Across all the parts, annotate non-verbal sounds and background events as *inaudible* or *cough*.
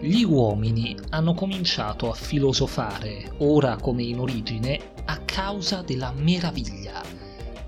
Gli uomini hanno cominciato a filosofare, ora come in origine, a causa della meraviglia.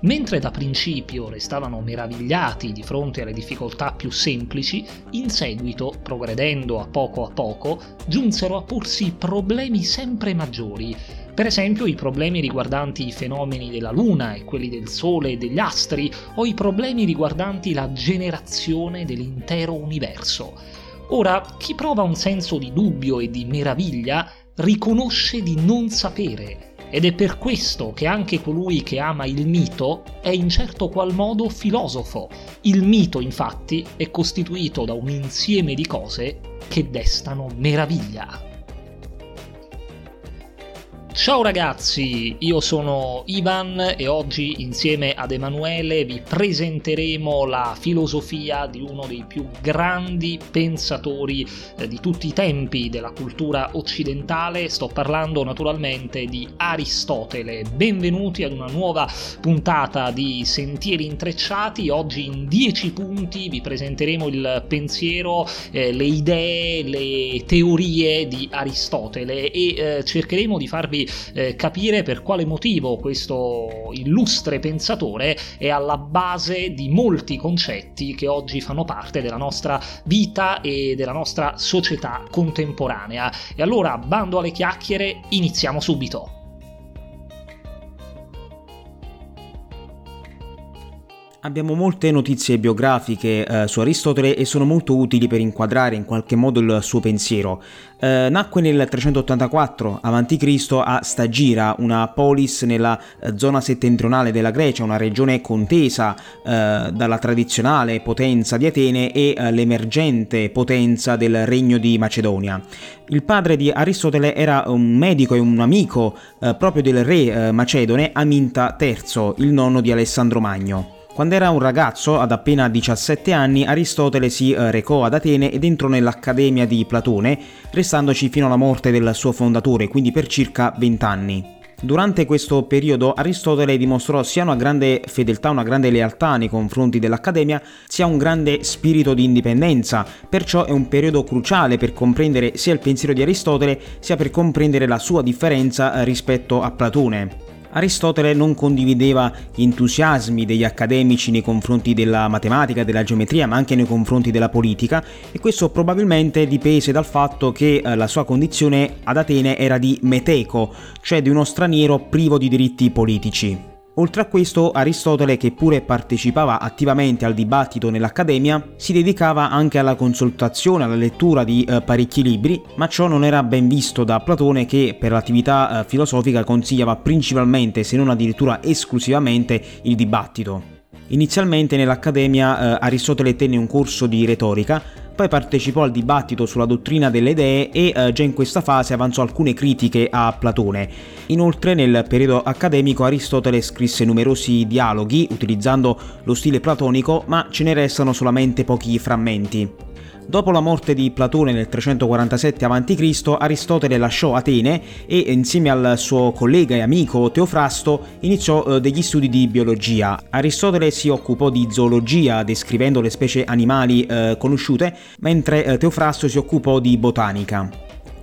Mentre da principio restavano meravigliati di fronte alle difficoltà più semplici, in seguito, progredendo a poco a poco, giunsero a porsi problemi sempre maggiori, per esempio i problemi riguardanti i fenomeni della Luna e quelli del Sole e degli astri, o i problemi riguardanti la generazione dell'intero universo. Ora, chi prova un senso di dubbio e di meraviglia riconosce di non sapere, ed è per questo che anche colui che ama il mito è in certo qual modo filosofo. Il mito, infatti, è costituito da un insieme di cose che destano meraviglia. Ciao ragazzi, io sono Ivan e oggi insieme ad Emanuele vi presenteremo la filosofia di uno dei più grandi pensatori eh, di tutti i tempi della cultura occidentale. Sto parlando naturalmente di Aristotele. Benvenuti ad una nuova puntata di Sentieri Intrecciati. Oggi in 10 punti vi presenteremo il pensiero, eh, le idee, le teorie di Aristotele e eh, cercheremo di farvi eh, capire per quale motivo questo illustre pensatore è alla base di molti concetti che oggi fanno parte della nostra vita e della nostra società contemporanea. E allora, bando alle chiacchiere, iniziamo subito. Abbiamo molte notizie biografiche eh, su Aristotele e sono molto utili per inquadrare in qualche modo il suo pensiero. Eh, nacque nel 384 a.C. a Stagira, una polis nella eh, zona settentrionale della Grecia, una regione contesa eh, dalla tradizionale potenza di Atene e eh, l'emergente potenza del regno di Macedonia. Il padre di Aristotele era un medico e un amico eh, proprio del re macedone Aminta III, il nonno di Alessandro Magno. Quando era un ragazzo, ad appena 17 anni, Aristotele si eh, recò ad Atene ed entrò nell'Accademia di Platone, restandoci fino alla morte del suo fondatore, quindi per circa 20 anni. Durante questo periodo Aristotele dimostrò sia una grande fedeltà, una grande lealtà nei confronti dell'Accademia, sia un grande spirito di indipendenza, perciò è un periodo cruciale per comprendere sia il pensiero di Aristotele, sia per comprendere la sua differenza eh, rispetto a Platone. Aristotele non condivideva gli entusiasmi degli accademici nei confronti della matematica, della geometria, ma anche nei confronti della politica e questo probabilmente dipese dal fatto che eh, la sua condizione ad Atene era di meteco, cioè di uno straniero privo di diritti politici. Oltre a questo, Aristotele, che pure partecipava attivamente al dibattito nell'Accademia, si dedicava anche alla consultazione, alla lettura di eh, parecchi libri, ma ciò non era ben visto da Platone che per l'attività eh, filosofica consigliava principalmente, se non addirittura esclusivamente, il dibattito. Inizialmente nell'Accademia eh, Aristotele tenne un corso di retorica, poi partecipò al dibattito sulla dottrina delle idee e eh, già in questa fase avanzò alcune critiche a Platone. Inoltre nel periodo accademico Aristotele scrisse numerosi dialoghi utilizzando lo stile platonico, ma ce ne restano solamente pochi frammenti. Dopo la morte di Platone nel 347 a.C., Aristotele lasciò Atene e insieme al suo collega e amico Teofrasto iniziò eh, degli studi di biologia. Aristotele si occupò di zoologia descrivendo le specie animali eh, conosciute, mentre eh, Teofrasto si occupò di botanica.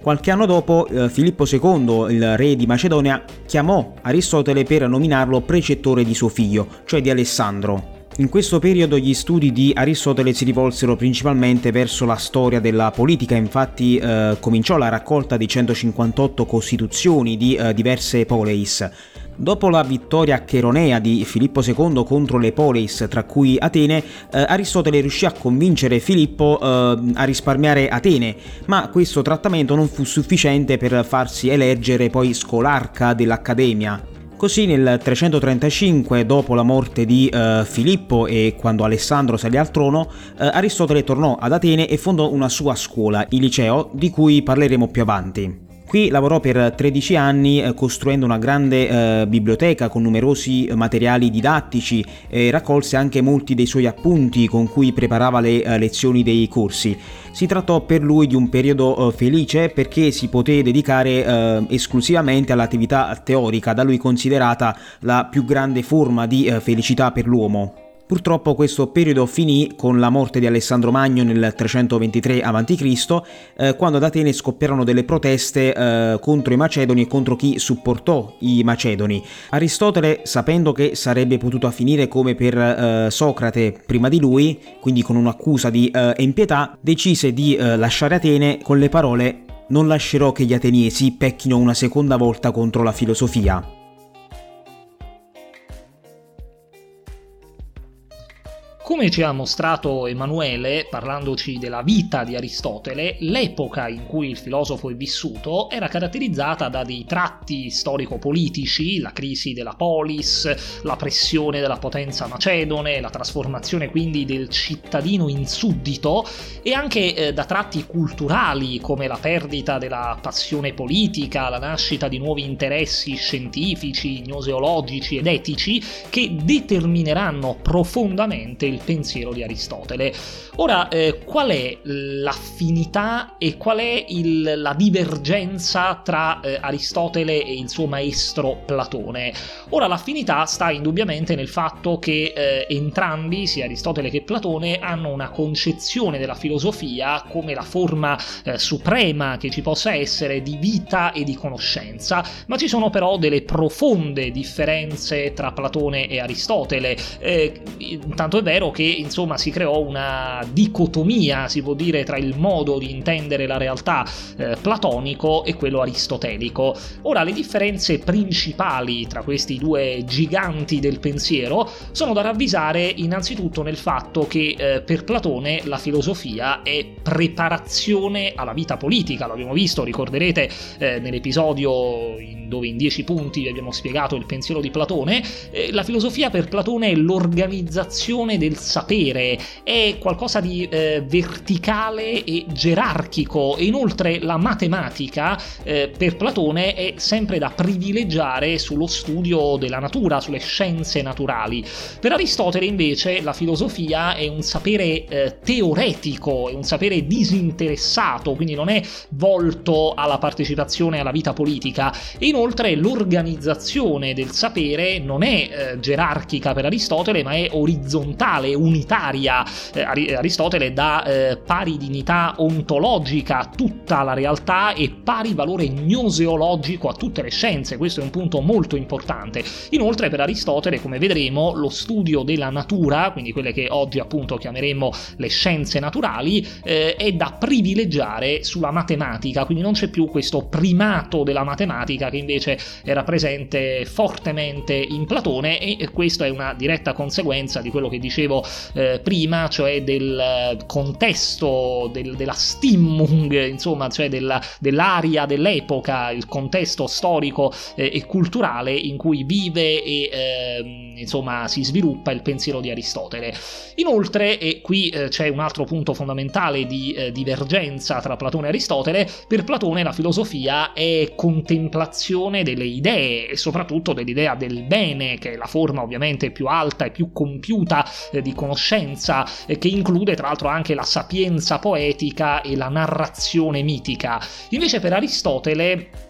Qualche anno dopo eh, Filippo II, il re di Macedonia, chiamò Aristotele per nominarlo precettore di suo figlio, cioè di Alessandro. In questo periodo gli studi di Aristotele si rivolsero principalmente verso la storia della politica, infatti eh, cominciò la raccolta di 158 costituzioni di eh, diverse poleis. Dopo la vittoria cheronea di Filippo II contro le poleis, tra cui Atene, eh, Aristotele riuscì a convincere Filippo eh, a risparmiare Atene, ma questo trattamento non fu sufficiente per farsi eleggere poi scolarca dell'Accademia. Così nel 335, dopo la morte di uh, Filippo e quando Alessandro salì al trono, uh, Aristotele tornò ad Atene e fondò una sua scuola, il liceo, di cui parleremo più avanti. Qui lavorò per 13 anni eh, costruendo una grande eh, biblioteca con numerosi materiali didattici e raccolse anche molti dei suoi appunti con cui preparava le eh, lezioni dei corsi. Si trattò per lui di un periodo eh, felice perché si poté dedicare eh, esclusivamente all'attività teorica, da lui considerata la più grande forma di eh, felicità per l'uomo. Purtroppo questo periodo finì con la morte di Alessandro Magno nel 323 a.C., eh, quando ad Atene scoppiarono delle proteste eh, contro i Macedoni e contro chi supportò i Macedoni. Aristotele, sapendo che sarebbe potuto finire come per eh, Socrate prima di lui, quindi con un'accusa di eh, impietà, decise di eh, lasciare Atene con le parole non lascerò che gli ateniesi pecchino una seconda volta contro la filosofia. Come ci ha mostrato Emanuele, parlandoci della vita di Aristotele, l'epoca in cui il filosofo è vissuto era caratterizzata da dei tratti storico-politici, la crisi della polis, la pressione della potenza macedone, la trasformazione quindi del cittadino in suddito, e anche eh, da tratti culturali come la perdita della passione politica, la nascita di nuovi interessi scientifici, gnoseologici ed etici che determineranno profondamente il pensiero di Aristotele. Ora, eh, qual è l'affinità e qual è il, la divergenza tra eh, Aristotele e il suo maestro Platone? Ora, l'affinità sta indubbiamente nel fatto che eh, entrambi, sia Aristotele che Platone, hanno una concezione della filosofia come la forma eh, suprema che ci possa essere di vita e di conoscenza, ma ci sono però delle profonde differenze tra Platone e Aristotele. Eh, tanto è vero che insomma si creò una dicotomia, si può dire, tra il modo di intendere la realtà eh, platonico e quello aristotelico. Ora, le differenze principali tra questi due giganti del pensiero sono da ravvisare innanzitutto nel fatto che eh, per Platone la filosofia è preparazione alla vita politica, l'abbiamo visto, ricorderete eh, nell'episodio in dove in dieci punti vi abbiamo spiegato il pensiero di Platone, eh, la filosofia per Platone è l'organizzazione del sapere, è qualcosa di eh, verticale e gerarchico. E inoltre la matematica eh, per Platone è sempre da privilegiare sullo studio della natura, sulle scienze naturali. Per Aristotele invece la filosofia è un sapere eh, teoretico, è un sapere disinteressato, quindi non è volto alla partecipazione alla vita politica. Inoltre l'organizzazione del sapere non è eh, gerarchica per Aristotele ma è orizzontale, unitaria. Eh, Aristotele dà eh, pari dignità ontologica a tutta la realtà e pari valore gnoseologico a tutte le scienze, questo è un punto molto importante. Inoltre per Aristotele, come vedremo, lo studio della natura, quindi quelle che oggi appunto chiameremo le scienze naturali, eh, è da privilegiare sulla matematica, quindi non c'è più questo primato della matematica che invece era presente fortemente in Platone e questa è una diretta conseguenza di quello che dicevo eh, prima, cioè del contesto, del, della stimmung, insomma, cioè della, dell'aria dell'epoca, il contesto storico eh, e culturale in cui vive e eh, insomma si sviluppa il pensiero di Aristotele. Inoltre, e qui eh, c'è un altro punto fondamentale di eh, divergenza tra Platone e Aristotele, per Platone la filosofia è contemplazione delle idee e soprattutto dell'idea del bene, che è la forma ovviamente più alta e più compiuta eh, di conoscenza, che include tra l'altro anche la sapienza poetica e la narrazione mitica. Invece per Aristotele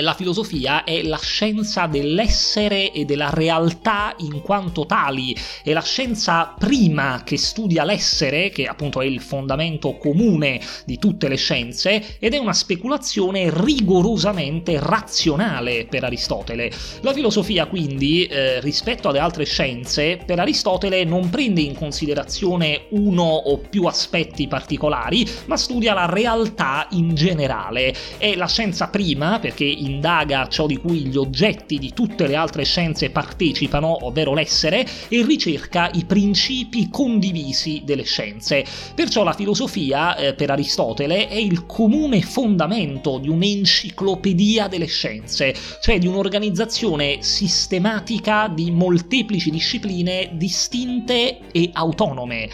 la filosofia è la scienza dell'essere e della realtà in quanto tali, è la scienza prima che studia l'essere, che appunto è il fondamento comune di tutte le scienze, ed è una speculazione rigorosamente razionale per Aristotele. La filosofia quindi, eh, rispetto alle altre scienze, per Aristotele non prende in considerazione uno o più aspetti particolari, ma studia la realtà in generale. È la scienza prima perché indaga ciò di cui gli oggetti di tutte le altre scienze partecipano, ovvero l'essere, e ricerca i principi condivisi delle scienze. Perciò la filosofia, eh, per Aristotele, è il comune fondamento di un'enciclopedia delle scienze, cioè di un'organizzazione sistematica di molteplici discipline distinte e autonome.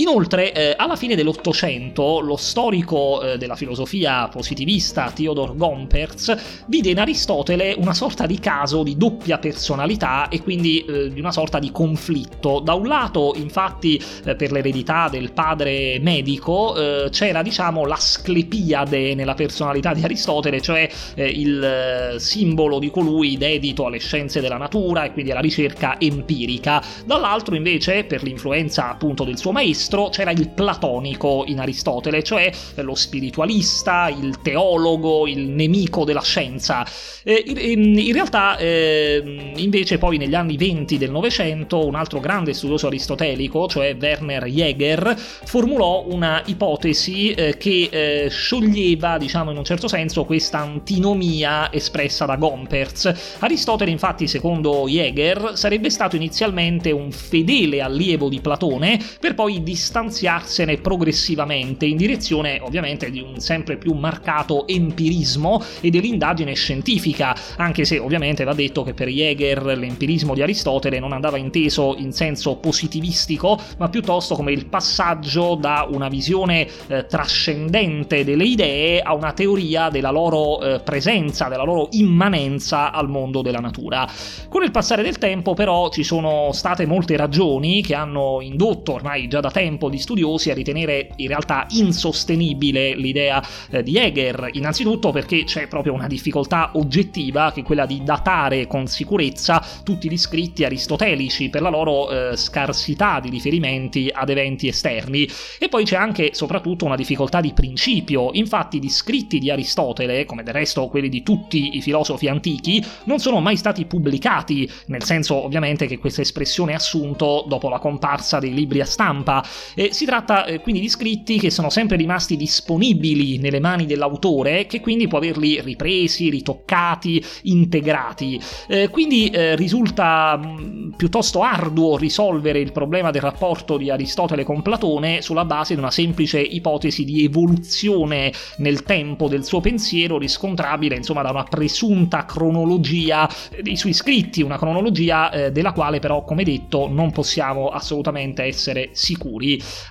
Inoltre, eh, alla fine dell'Ottocento, lo storico eh, della filosofia positivista Theodor Gomperz vide in Aristotele una sorta di caso di doppia personalità e quindi eh, di una sorta di conflitto. Da un lato, infatti, eh, per l'eredità del padre medico, eh, c'era, diciamo, la sclepiade nella personalità di Aristotele, cioè eh, il simbolo di colui dedito alle scienze della natura e quindi alla ricerca empirica. Dall'altro, invece, per l'influenza appunto del suo maestro, maestro c'era il platonico in Aristotele, cioè lo spiritualista, il teologo, il nemico della scienza. In, realtà, eh, invece, poi negli anni 20 del Novecento, un altro grande studioso aristotelico, cioè Werner Jäger, formulò una ipotesi eh, che eh, scioglieva, diciamo in un certo senso, questa antinomia espressa da Gomperz. Aristotele, infatti, secondo Jäger, sarebbe stato inizialmente un fedele allievo di Platone, per poi distanziarsene progressivamente in direzione ovviamente di un sempre più marcato empirismo e dell'indagine scientifica, anche se ovviamente va detto che per Jäger l'empirismo di Aristotele non andava inteso in senso positivistico, ma piuttosto come il passaggio da una visione eh, trascendente delle idee a una teoria della loro eh, presenza, della loro immanenza al mondo della natura. Con il passare del tempo però ci sono state molte ragioni che hanno indotto ormai già da tempo tempo di studiosi a ritenere in realtà insostenibile l'idea eh, di Hegel, innanzitutto perché c'è proprio una difficoltà oggettiva che è quella di datare con sicurezza tutti gli scritti aristotelici per la loro eh, scarsità di riferimenti ad eventi esterni. E poi c'è anche soprattutto una difficoltà di principio, infatti gli scritti di Aristotele, come del resto quelli di tutti i filosofi antichi, non sono mai stati pubblicati, nel senso ovviamente che questa espressione è assunto dopo la comparsa dei libri a stampa, eh, si tratta eh, quindi di scritti che sono sempre rimasti disponibili nelle mani dell'autore, che quindi può averli ripresi, ritoccati, integrati. Eh, quindi eh, risulta mh, mm, piuttosto arduo risolvere il problema del rapporto di Aristotele con Platone sulla base di una semplice ipotesi di evoluzione nel tempo del suo pensiero riscontrabile insomma da una presunta cronologia dei suoi scritti, una cronologia eh, della quale però come detto non possiamo assolutamente essere sicuri.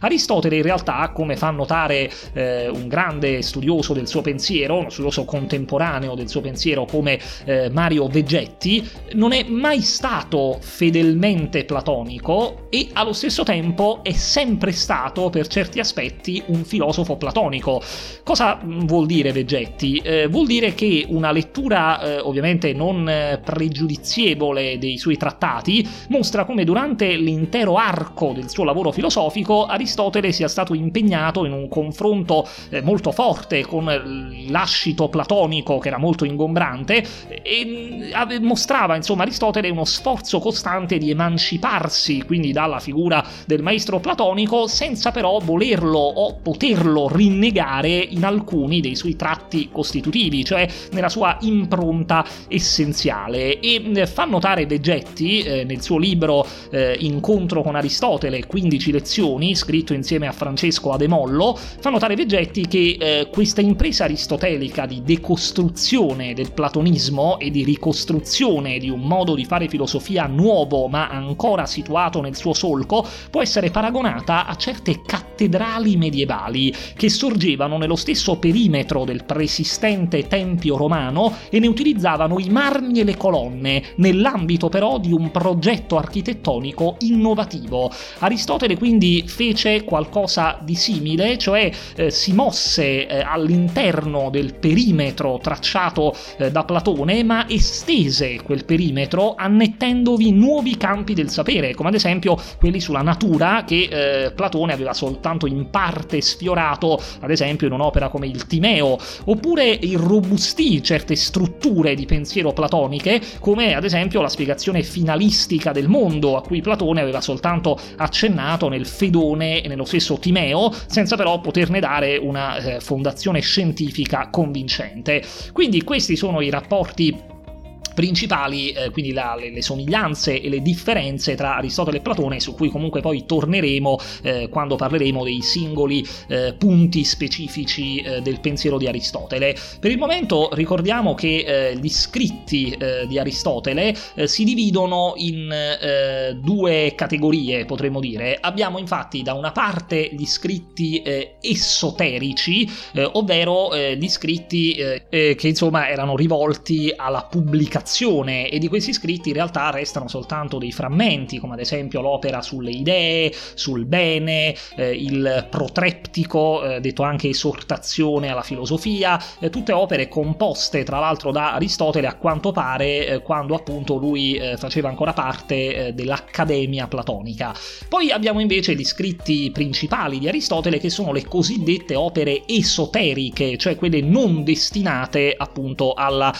Aristotele in realtà, come fa notare eh, un grande studioso del suo pensiero, uno studioso contemporaneo del suo pensiero come eh, Mario Vegetti, non è mai stato fedelmente platonico e allo stesso tempo è sempre stato per certi aspetti un filosofo platonico. Cosa mm, vuol dire Vegetti? Eh, vuol dire che una lettura eh, ovviamente non eh, pregiudizievole dei suoi trattati mostra come durante l'intero arco del suo lavoro filosofico classico Aristotele sia stato impegnato in un confronto eh, molto forte con l'ascito platonico che era molto ingombrante e mm, mostrava insomma Aristotele uno sforzo costante di emanciparsi quindi dalla figura del maestro platonico senza però volerlo o poterlo rinnegare in alcuni dei suoi tratti costitutivi, cioè nella sua impronta essenziale. E mm, fa notare Vegetti eh, nel suo libro eh, Incontro con Aristotele, 15 lezioni Leoni, scritto insieme a Francesco Ademollo, fa notare Vegetti che eh, questa impresa aristotelica di decostruzione del platonismo e di ricostruzione di un modo di fare filosofia nuovo ma ancora situato nel suo solco può essere paragonata a certe cattedrali medievali che sorgevano nello stesso perimetro del preesistente tempio romano e ne utilizzavano i marmi e le colonne, nell'ambito però di un progetto architettonico innovativo. Aristotele quindi fece qualcosa di simile, cioè eh, si mosse eh, all'interno del perimetro tracciato eh, da Platone, ma estese quel perimetro annettendovi nuovi campi del sapere, come ad esempio quelli sulla natura che eh, Platone aveva soltanto in parte sfiorato, ad esempio in un'opera come il Timeo, oppure irrobustì certe strutture di pensiero platoniche, come ad esempio la spiegazione finalistica del mondo, a cui Platone aveva soltanto accennato nel Fedone Fedone e nello stesso Timeo, senza però poterne dare una eh, fondazione scientifica convincente. Quindi questi sono i rapporti principali, eh, quindi la, le, le, somiglianze e le differenze tra Aristotele e Platone, su cui comunque poi torneremo eh, quando parleremo dei singoli eh, punti specifici eh, del pensiero di Aristotele. Per il momento ricordiamo che eh, gli scritti eh, di Aristotele si dividono in due categorie, potremmo dire. Abbiamo infatti da una parte gli scritti esoterici, ovvero gli scritti che insomma erano rivolti alla pubblicazione e di questi scritti in realtà restano soltanto dei frammenti, come ad esempio l'opera sulle idee, sul bene, eh, il protreptico, eh, detto anche esortazione alla filosofia, eh, tutte opere composte tra l'altro da Aristotele a quanto pare eh, quando appunto lui eh, faceva ancora parte eh, dell'Accademia Platonica. Poi abbiamo invece gli scritti principali di Aristotele che sono le cosiddette opere esoteriche, cioè quelle non destinate appunto alla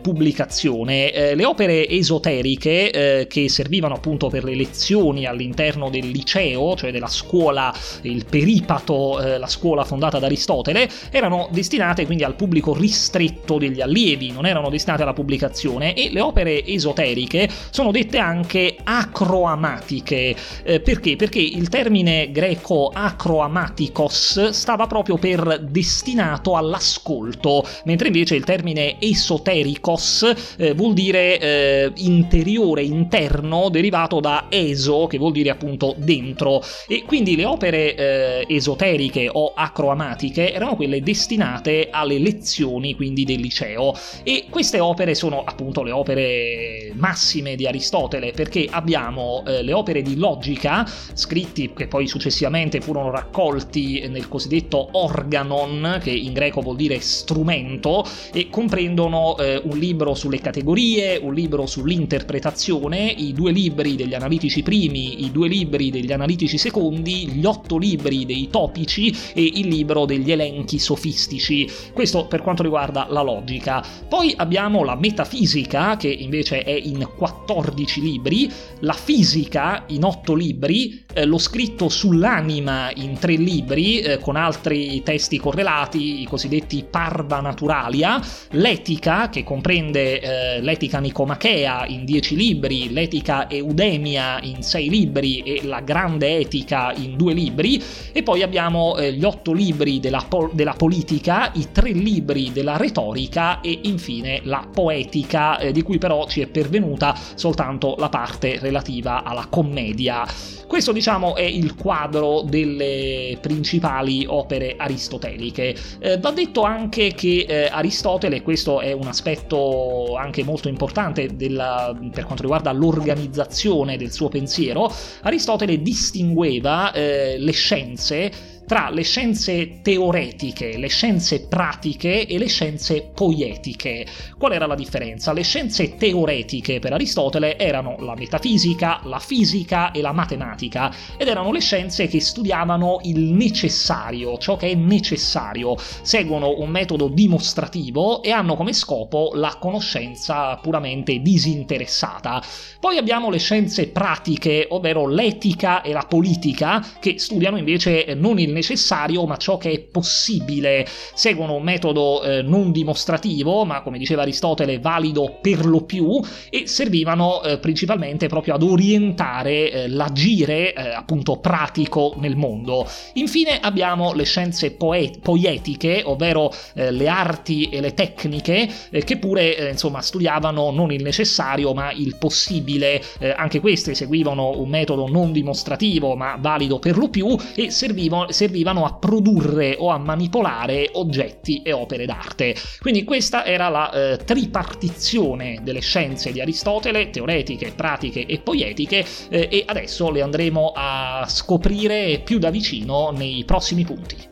pubblicazione. Le opere esoteriche che servivano appunto per le lezioni all'interno del liceo, cioè della scuola, il peripato, eh, la scuola fondata da Aristotele, erano destinate quindi al pubblico ristretto degli allievi, non erano destinate alla pubblicazione. E le opere esoteriche sono dette anche acroamatiche. Eh, perché? Perché il termine greco acroamatikos stava proprio per destinato all'ascolto, mentre invece il termine esotericos eh, vuol dire eh, interiore, interno, derivato da eso, che vuol dire appunto dentro. E quindi le opere eh, esoteriche o acroamatiche erano quelle destinate alle lezioni quindi del liceo e queste opere sono appunto le opere massime di Aristotele perché abbiamo eh, le opere di logica scritti che poi successivamente furono raccolti nel cosiddetto organon che in greco vuol dire strumento e comprendono eh, un libro sulle categorie, un libro sull'interpretazione, i due libri degli analitici primi, i due libri degli analitici secondi, gli otto libri dei topici e il libro degli elenchi sofistici. Questo per quanto riguarda la logica. Poi abbiamo la metafisica, che invece è in 14 libri, la fisica in 8 libri, eh, lo scritto sull'anima in 3 libri, eh, con altri testi correlati, i cosiddetti parva naturalia, l'etica, che comprende eh, l'etica nicomachea in 10 libri, l'etica eudemia in 6 libri e la grande etica in 2 libri, e poi abbiamo eh, gli 8 libri della, po- della, politica, i 3 libri della retorica e infine la poetica, eh, di cui però ci è pervenuta soltanto la parte relativa alla commedia. Questo diciamo è il quadro delle principali opere aristoteliche. Eh, va detto anche che eh, Aristotele, questo è un aspetto anche molto importante della, per quanto riguarda l'organizzazione del suo pensiero, Aristotele distingueva eh, le scienze tra le scienze teoretiche, le scienze pratiche e le scienze poetiche. Qual era la differenza? Le scienze teoretiche per Aristotele erano la metafisica, la fisica e la matematica ed erano le scienze che studiavano il necessario, ciò che è necessario, seguono un metodo dimostrativo e hanno come scopo la conoscenza puramente disinteressata. Poi abbiamo le scienze pratiche, ovvero l'etica e la politica, che studiano invece non il necessario, ma ciò che è possibile. Seguono un metodo eh, non dimostrativo, ma come diceva Aristotele, valido per lo più, e servivano eh, principalmente proprio ad orientare eh, l'agire eh, appunto pratico nel mondo. Infine abbiamo le scienze poet- poetiche, ovvero eh, le arti e le tecniche, eh, che pure insomma studiavano non il necessario, ma il possibile. anche queste seguivano un metodo non dimostrativo, ma valido per lo più, e servivano servivano a produrre o a manipolare oggetti e opere d'arte. Quindi questa era la eh, tripartizione delle scienze di Aristotele, teoretiche, pratiche e poetiche, eh, e adesso le andremo a scoprire più da vicino nei prossimi punti.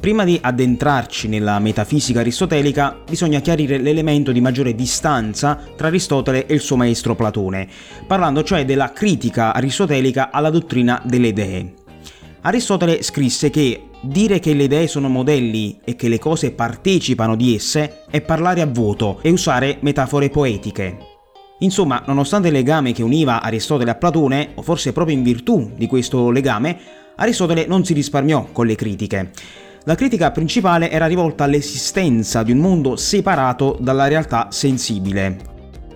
Prima di addentrarci nella metafisica aristotelica, bisogna chiarire l'elemento di maggiore distanza tra Aristotele e il suo maestro Platone, parlando cioè della critica aristotelica alla dottrina delle idee. Aristotele scrisse che dire che le idee sono modelli e che le cose partecipano di esse è parlare a vuoto e usare metafore poetiche. Insomma, nonostante il legame che univa Aristotele a Platone, o forse proprio in virtù di questo legame, Aristotele non si risparmiò con le critiche. La critica principale era rivolta all'esistenza di un mondo separato dalla realtà sensibile.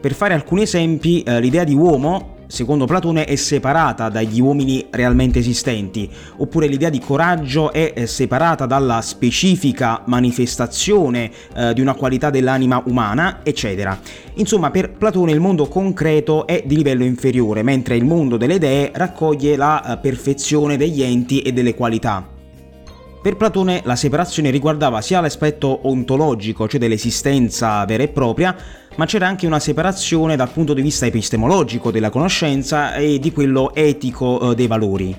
Per fare alcuni esempi, eh, l'idea di uomo secondo Platone, è separata dagli uomini realmente esistenti, oppure l'idea di coraggio è separata dalla specifica manifestazione eh, di una qualità dell'anima umana, eccetera. Insomma, per Platone il mondo concreto è di livello inferiore, mentre il mondo delle idee raccoglie la eh, perfezione degli enti e delle qualità. Per Platone la separazione riguardava sia l'aspetto ontologico, cioè dell'esistenza vera e propria, ma c'era anche una separazione dal punto di vista epistemologico della conoscenza e di quello etico eh, dei valori.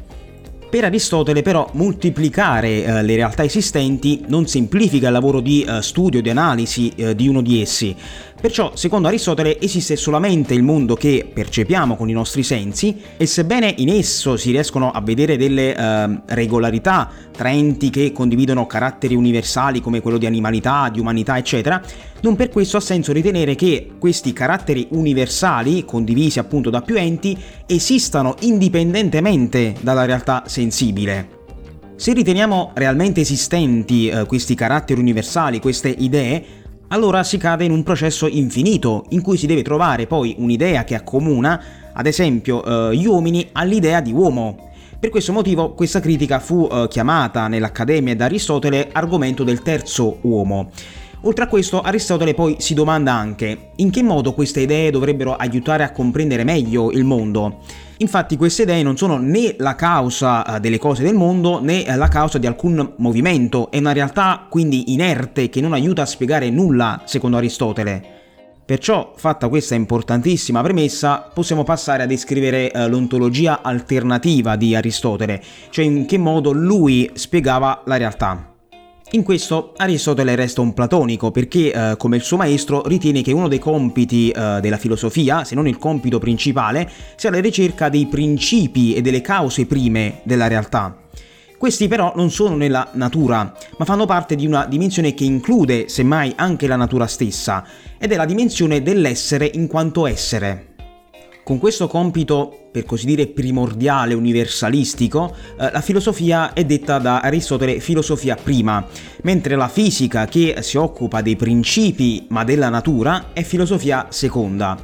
Per Aristotele però moltiplicare eh, le realtà esistenti non semplifica il lavoro di eh, studio, di analisi di uno di essi. Perciò, secondo Aristotele, esiste solamente il mondo che percepiamo con i nostri sensi e sebbene in esso si riescono a vedere delle eh, regolarità tra enti che condividono caratteri universali come quello di animalità, di umanità, eccetera, non per questo ha senso ritenere che questi caratteri universali, condivisi appunto da più enti, esistano indipendentemente dalla realtà sensibile. Se riteniamo realmente esistenti eh, questi caratteri universali, queste idee, allora si cade in un processo infinito in cui si deve trovare poi un'idea che accomuna, ad esempio, eh, gli uomini all'idea di uomo. Per questo motivo questa critica fu eh, chiamata nell'Accademia da Aristotele argomento del terzo uomo. Oltre a questo, Aristotele poi si domanda anche in che modo queste idee dovrebbero aiutare a comprendere meglio il mondo. Infatti queste idee non sono né la causa eh, delle cose del mondo né la causa di alcun movimento, è una realtà quindi inerte che non aiuta a spiegare nulla, secondo Aristotele. Perciò, fatta questa importantissima premessa, possiamo passare a descrivere eh, l'ontologia alternativa di Aristotele, cioè in che modo lui spiegava la realtà. In questo Aristotele resta un platonico perché, eh, come il suo maestro, ritiene che uno dei compiti eh, della filosofia, se non il compito principale, sia la ricerca dei principi e delle cause prime della realtà. Questi però non sono nella natura, ma fanno parte di una dimensione che include, semmai, anche la natura stessa, ed è la dimensione dell'essere in quanto essere. Con questo compito, per così dire, primordiale, universalistico, eh, la filosofia è detta da Aristotele filosofia prima, mentre la fisica, che si occupa dei principi ma della natura, è filosofia seconda.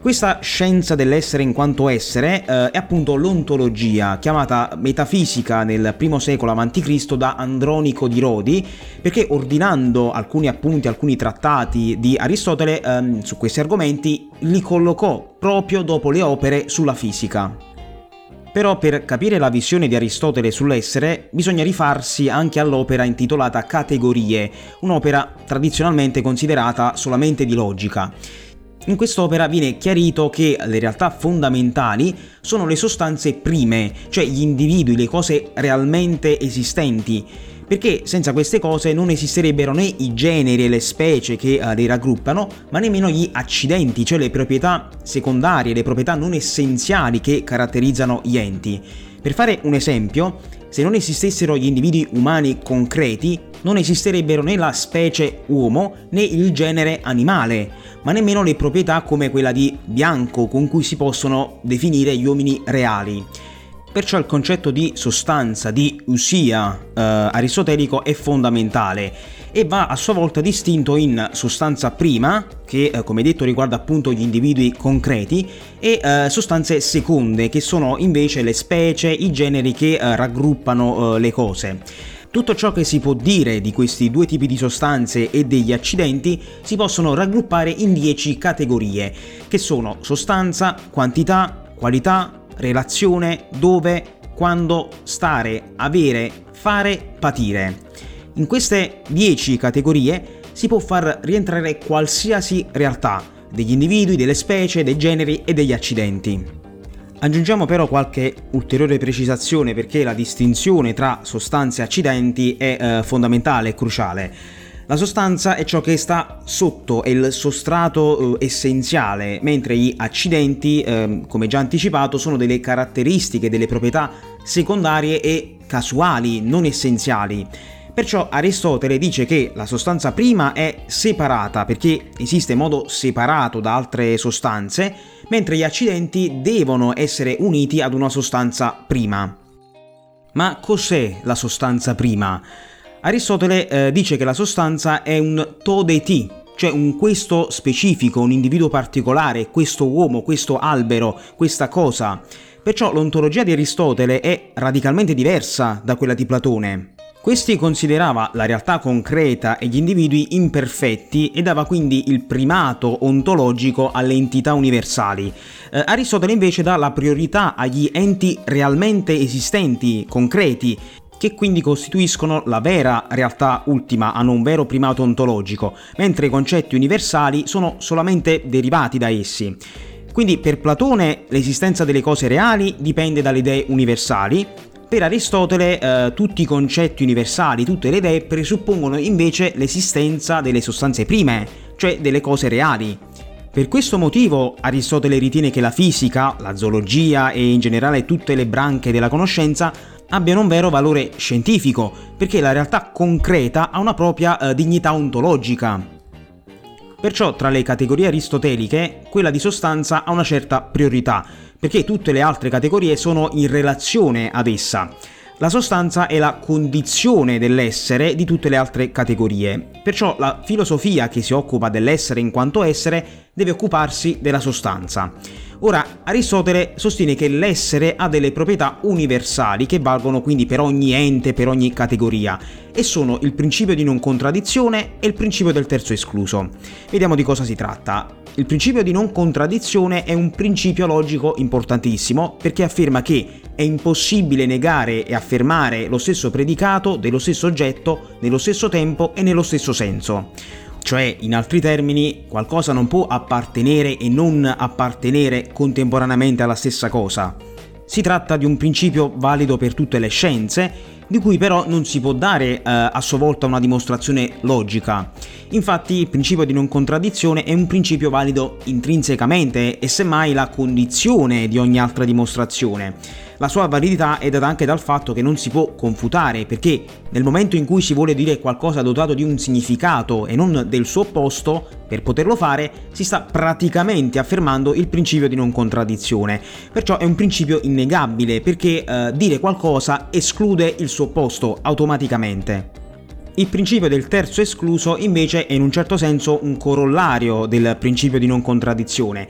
Questa scienza dell'essere in quanto essere eh, è appunto l'ontologia, chiamata metafisica nel I secolo a.C. da Andronico di Rodi, perché ordinando alcuni appunti, alcuni trattati di Aristotele ehm, su questi argomenti, li collocò proprio dopo le opere sulla fisica. Però per capire la visione di Aristotele sull'essere bisogna rifarsi anche all'opera intitolata Categorie, un'opera tradizionalmente considerata solamente di logica. In quest'opera viene chiarito che le realtà fondamentali sono le sostanze prime, cioè gli individui, le cose realmente esistenti, perché senza queste cose non esisterebbero né i generi e le specie che uh, le raggruppano, ma nemmeno gli accidenti, cioè le proprietà secondarie, le proprietà non essenziali che caratterizzano gli enti. Per fare un esempio, se non esistessero gli individui umani concreti, non esisterebbero né la specie uomo né il genere animale, ma nemmeno le proprietà come quella di bianco con cui si possono definire gli uomini reali. Perciò il concetto di sostanza, di usia eh, aristotelico è fondamentale e va a sua volta distinto in sostanza prima, che eh, come detto riguarda appunto gli individui concreti, e eh, sostanze seconde, che sono invece le specie, i generi che eh, raggruppano eh, le cose. Tutto ciò che si può dire di questi due tipi di sostanze e degli accidenti si possono raggruppare in 10 categorie, che sono sostanza, quantità, qualità, relazione, dove, quando, stare, avere, fare, patire. In queste 10 categorie si può far rientrare qualsiasi realtà, degli individui, delle specie, dei generi e degli accidenti. Aggiungiamo però qualche ulteriore precisazione perché la distinzione tra sostanze e accidenti è eh, fondamentale e cruciale. La sostanza è ciò che sta sotto, è il sostrato eh, essenziale, mentre gli accidenti, eh, come già anticipato, sono delle caratteristiche, delle proprietà secondarie e casuali, non essenziali. Perciò Aristotele dice che la sostanza prima è separata perché esiste in modo separato da altre sostanze, mentre gli accidenti devono essere uniti ad una sostanza prima. Ma cos'è la sostanza prima? Aristotele eh, dice che la sostanza è un to de ti, cioè un questo specifico, un individuo particolare, questo uomo, questo albero, questa cosa. Perciò l'ontologia di Aristotele è radicalmente diversa da quella di Platone. Questi considerava la realtà concreta e gli individui imperfetti e dava quindi il primato ontologico alle entità universali. Eh, Aristotele invece dà la priorità agli enti realmente esistenti, concreti, che quindi costituiscono la vera realtà ultima, hanno un vero primato ontologico, mentre i concetti universali sono solamente derivati da essi. Quindi per Platone l'esistenza delle cose reali dipende dalle idee universali, per Aristotele eh, tutti i concetti universali, tutte le idee presuppongono invece l'esistenza delle sostanze prime, cioè delle cose reali. Per questo motivo Aristotele ritiene che la fisica, la zoologia e in generale tutte le branche della conoscenza abbiano un vero valore scientifico, perché la realtà concreta ha una propria eh, dignità ontologica. Perciò tra le categorie aristoteliche quella di sostanza ha una certa priorità, perché tutte le altre categorie sono in relazione ad essa. La sostanza è la condizione dell'essere di tutte le altre categorie, perciò la filosofia che si occupa dell'essere in quanto essere deve occuparsi della sostanza. Ora, Aristotele sostiene che l'essere ha delle proprietà universali che valgono quindi per ogni ente, per ogni categoria, e sono il principio di non contraddizione e il principio del terzo escluso. Vediamo di cosa si tratta. Il principio di non contraddizione è un principio logico importantissimo perché afferma che è impossibile negare e affermare lo stesso predicato dello stesso oggetto nello stesso tempo e nello stesso senso. Cioè, in altri termini, qualcosa non può appartenere e non appartenere contemporaneamente alla stessa cosa. Si tratta di un principio valido per tutte le scienze di cui però non si può dare eh, a sua volta una dimostrazione logica. Infatti il principio di non contraddizione è un principio valido intrinsecamente e semmai la condizione di ogni altra dimostrazione. La sua validità è data anche dal fatto che non si può confutare, perché nel momento in cui si vuole dire qualcosa dotato di un significato e non del suo opposto, per poterlo fare si sta praticamente affermando il principio di non contraddizione. Perciò è un principio innegabile, perché eh, dire qualcosa esclude il suo opposto automaticamente. Il principio del terzo escluso invece è in un certo senso un corollario del principio di non contraddizione.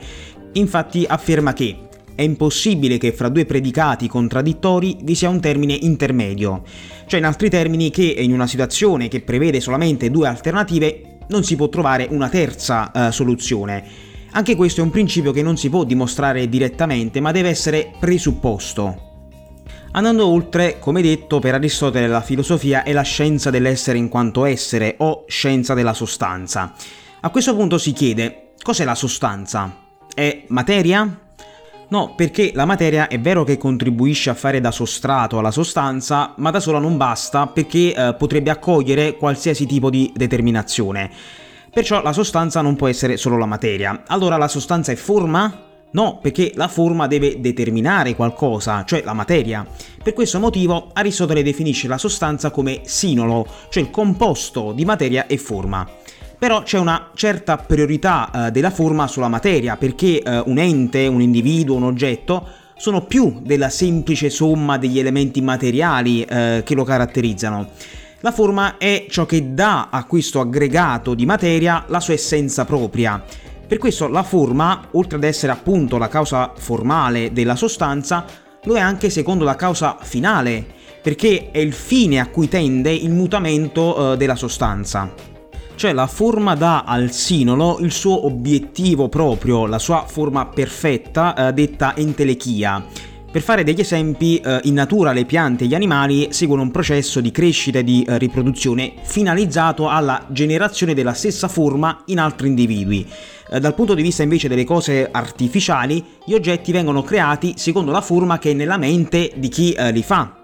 Infatti afferma che è impossibile che fra due predicati contraddittori vi sia un termine intermedio, cioè in altri termini che in una situazione che prevede solamente due alternative non si può trovare una terza uh, soluzione. Anche questo è un principio che non si può dimostrare direttamente, ma deve essere presupposto. Andando oltre, come detto, per Aristotele la filosofia è la scienza dell'essere in quanto essere o scienza della sostanza. A questo punto si chiede, cos'è la sostanza? È materia? No, perché la materia è vero che contribuisce a fare da sostrato alla sostanza, ma da sola non basta perché eh, potrebbe accogliere qualsiasi tipo di determinazione. Perciò la sostanza non può essere solo la materia. Allora la sostanza è forma? No, perché la forma deve determinare qualcosa, cioè la materia. Per questo motivo Aristotele definisce la sostanza come sinolo, cioè il composto di materia e forma. Però c'è una certa priorità eh, della forma sulla materia, perché eh, un ente, un individuo, un oggetto sono più della semplice somma degli elementi materiali eh, che lo caratterizzano. La forma è ciò che dà a questo aggregato di materia la sua essenza propria. Per questo la forma, oltre ad essere appunto la causa formale della sostanza, lo è anche secondo la causa finale, perché è il fine a cui tende il mutamento eh, della sostanza cioè la forma dà al sinolo il suo obiettivo proprio, la sua forma perfetta, eh, detta entelechia. Per fare degli esempi, eh, in natura le piante e gli animali seguono un processo di crescita e di eh, riproduzione finalizzato alla generazione della stessa forma in altri individui. Eh, dal punto di vista invece delle cose artificiali, gli oggetti vengono creati secondo la forma che è nella mente di chi eh, li fa,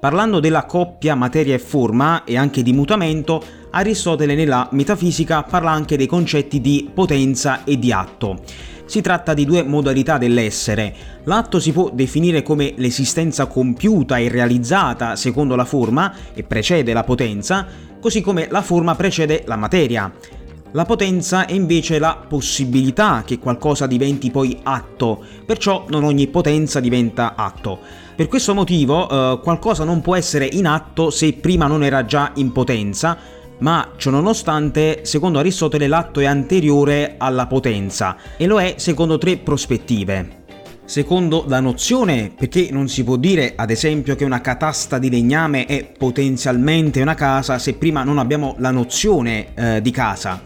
Parlando della coppia materia e forma e anche di mutamento, Aristotele nella metafisica parla anche dei concetti di potenza e di atto. Si tratta di due modalità dell'essere. L'atto si può definire come l'esistenza compiuta e realizzata secondo la forma e precede la potenza, così come la forma precede la materia. La potenza è invece la possibilità che qualcosa diventi poi atto, perciò non ogni potenza diventa atto. Per questo motivo eh, qualcosa non può essere in atto se prima non era già in potenza, ma ciononostante, secondo Aristotele, l'atto è anteriore alla potenza e lo è secondo tre prospettive. Secondo la nozione, perché non si può dire ad esempio che una catasta di legname è potenzialmente una casa se prima non abbiamo la nozione eh, di casa.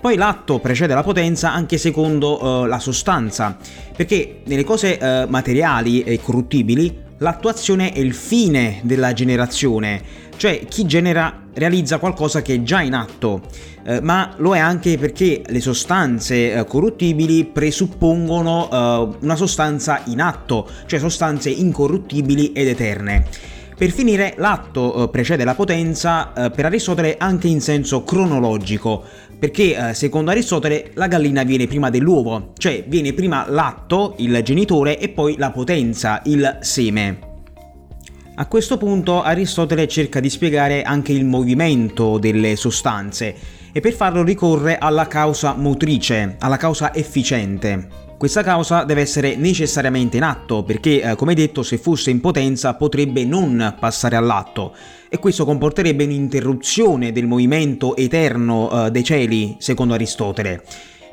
Poi l'atto precede la potenza anche secondo eh, la sostanza, perché nelle cose eh, materiali e corruttibili l'attuazione è il fine della generazione, cioè chi genera realizza qualcosa che è già in atto, eh, ma lo è anche perché le sostanze eh, corruttibili presuppongono eh, una sostanza in atto, cioè sostanze incorruttibili ed eterne. Per finire, l'atto eh, precede la potenza eh, per Aristotele anche in senso cronologico, perché eh, secondo Aristotele la gallina viene prima dell'uovo, cioè viene prima l'atto, il genitore, e poi la potenza, il seme. A questo punto Aristotele cerca di spiegare anche il movimento delle sostanze e per farlo ricorre alla causa motrice, alla causa efficiente. Questa causa deve essere necessariamente in atto perché, eh, come detto, se fosse in potenza potrebbe non passare all'atto e questo comporterebbe un'interruzione del movimento eterno eh, dei cieli, secondo Aristotele.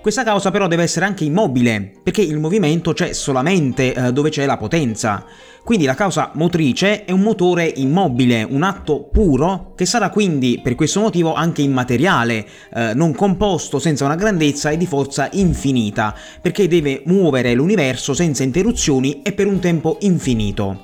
Questa causa però deve essere anche immobile, perché il movimento c'è solamente eh, dove c'è la potenza. Quindi la causa motrice è un motore immobile, un atto puro, che sarà quindi per questo motivo anche immateriale, eh, non composto, senza una grandezza e di forza infinita, perché deve muovere l'universo senza interruzioni e per un tempo infinito.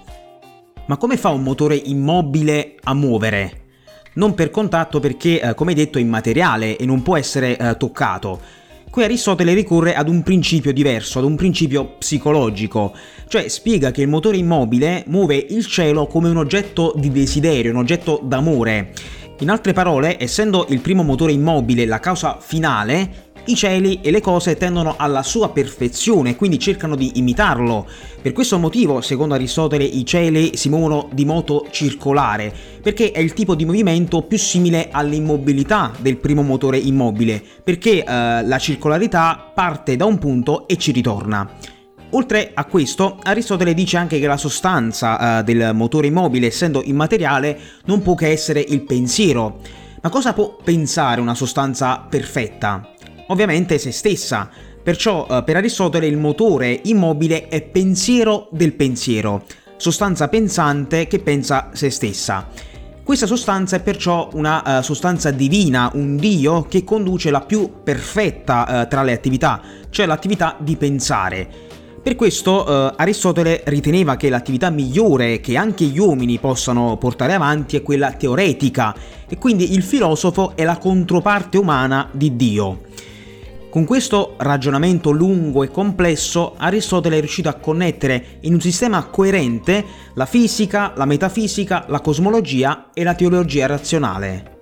Ma come fa un motore immobile a muovere? Non per contatto perché, eh, come detto, è immateriale e non può essere eh, toccato. Qui Aristotele ricorre ad un principio diverso, ad un principio psicologico, cioè spiega che il motore immobile muove il cielo come un oggetto di desiderio, un oggetto d'amore. In altre parole, essendo il primo motore immobile la causa finale, i cieli e le cose tendono alla sua perfezione, quindi cercano di imitarlo. Per questo motivo, secondo Aristotele, i cieli si muovono di moto circolare, perché è il tipo di movimento più simile all'immobilità del primo motore immobile, perché eh, la circolarità parte da un punto e ci ritorna. Oltre a questo, Aristotele dice anche che la sostanza eh, del motore immobile, essendo immateriale, non può che essere il pensiero. Ma cosa può pensare una sostanza perfetta? Ovviamente se stessa. Perciò eh, per Aristotele il motore immobile è pensiero del pensiero, sostanza pensante che pensa se stessa. Questa sostanza è perciò una uh, sostanza divina, un Dio che conduce la più perfetta uh, tra le attività, cioè l'attività di pensare. Per questo uh, Aristotele riteneva che l'attività migliore che anche gli uomini possano portare avanti è quella teoretica e quindi il filosofo è la controparte umana di Dio. Con questo ragionamento lungo e complesso, Aristotele è riuscito a connettere in un sistema coerente la fisica, la metafisica, la cosmologia e la teologia razionale.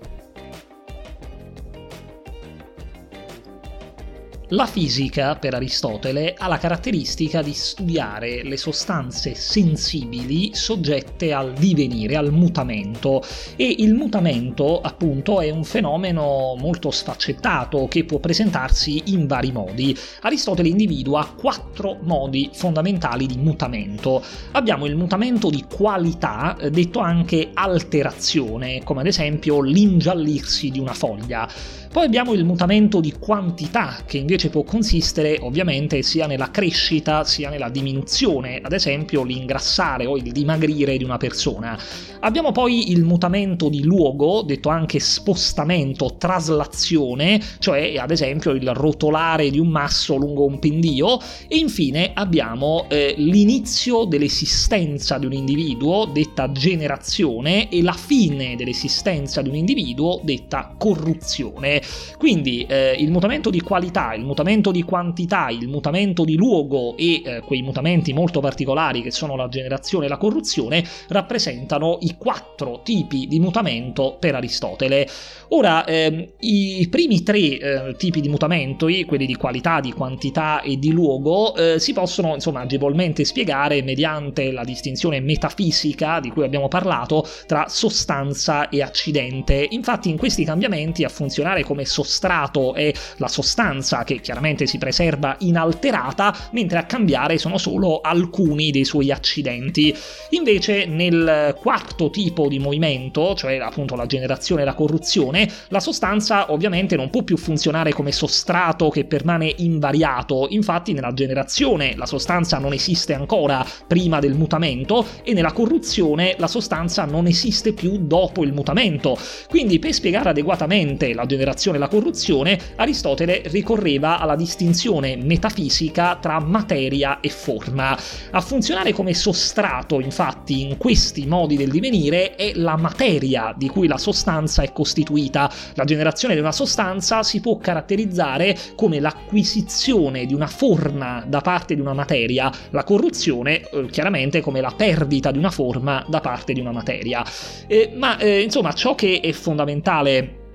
La fisica, per Aristotele, ha la caratteristica di studiare le sostanze sensibili soggette al divenire, al mutamento e il mutamento appunto è un fenomeno molto sfaccettato che può presentarsi in vari modi. Aristotele individua quattro modi fondamentali di mutamento. Abbiamo il mutamento di qualità, detto anche alterazione, come ad esempio l'ingiallirsi di una foglia. Poi abbiamo il mutamento di quantità, che invece può consistere ovviamente sia nella crescita sia nella diminuzione, ad esempio l'ingrassare o il dimagrire di una persona. Abbiamo poi il mutamento di luogo, detto anche spostamento, traslazione, cioè ad esempio il rotolare di un masso lungo un pendio, e infine abbiamo eh, l'inizio dell'esistenza di un individuo, detta generazione, e la fine dell'esistenza di un individuo, detta corruzione. Quindi eh, il mutamento di qualità, il mutamento di quantità, il mutamento di luogo e eh, quei mutamenti molto particolari che sono la generazione e la corruzione rappresentano i quattro tipi di mutamento per Aristotele. Ora, ehm, i primi tre eh, tipi di mutamento, quelli di qualità, di quantità e di luogo, eh, si possono insomma agevolmente spiegare mediante la distinzione metafisica di cui abbiamo parlato tra sostanza e accidente. Infatti in questi cambiamenti a funzionare come sostrato è la sostanza che chiaramente si preserva inalterata, mentre a cambiare sono solo alcuni dei suoi accidenti. Invece nel quarto tipo di movimento, cioè appunto la generazione e la corruzione, la sostanza ovviamente non può più funzionare come sostrato che permane invariato, infatti nella generazione la sostanza non esiste ancora prima del mutamento e nella corruzione la sostanza non esiste più dopo il mutamento. Quindi per spiegare adeguatamente la generazione e la corruzione, Aristotele ricorreva alla distinzione metafisica tra materia e forma. A funzionare come sostrato, infatti, in questi modi del divenire è la materia di cui la sostanza è costituita. La generazione di una sostanza si può caratterizzare come l'acquisizione di una forma da parte di una materia, la corruzione eh, chiaramente come la perdita di una forma da parte di una materia. Eh, ma eh, insomma, ciò che è fondamentale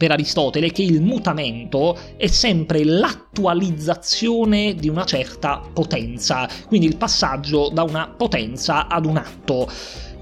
per Aristotele che il mutamento è sempre l'attualizzazione di una certa potenza, quindi il passaggio da una potenza ad un atto.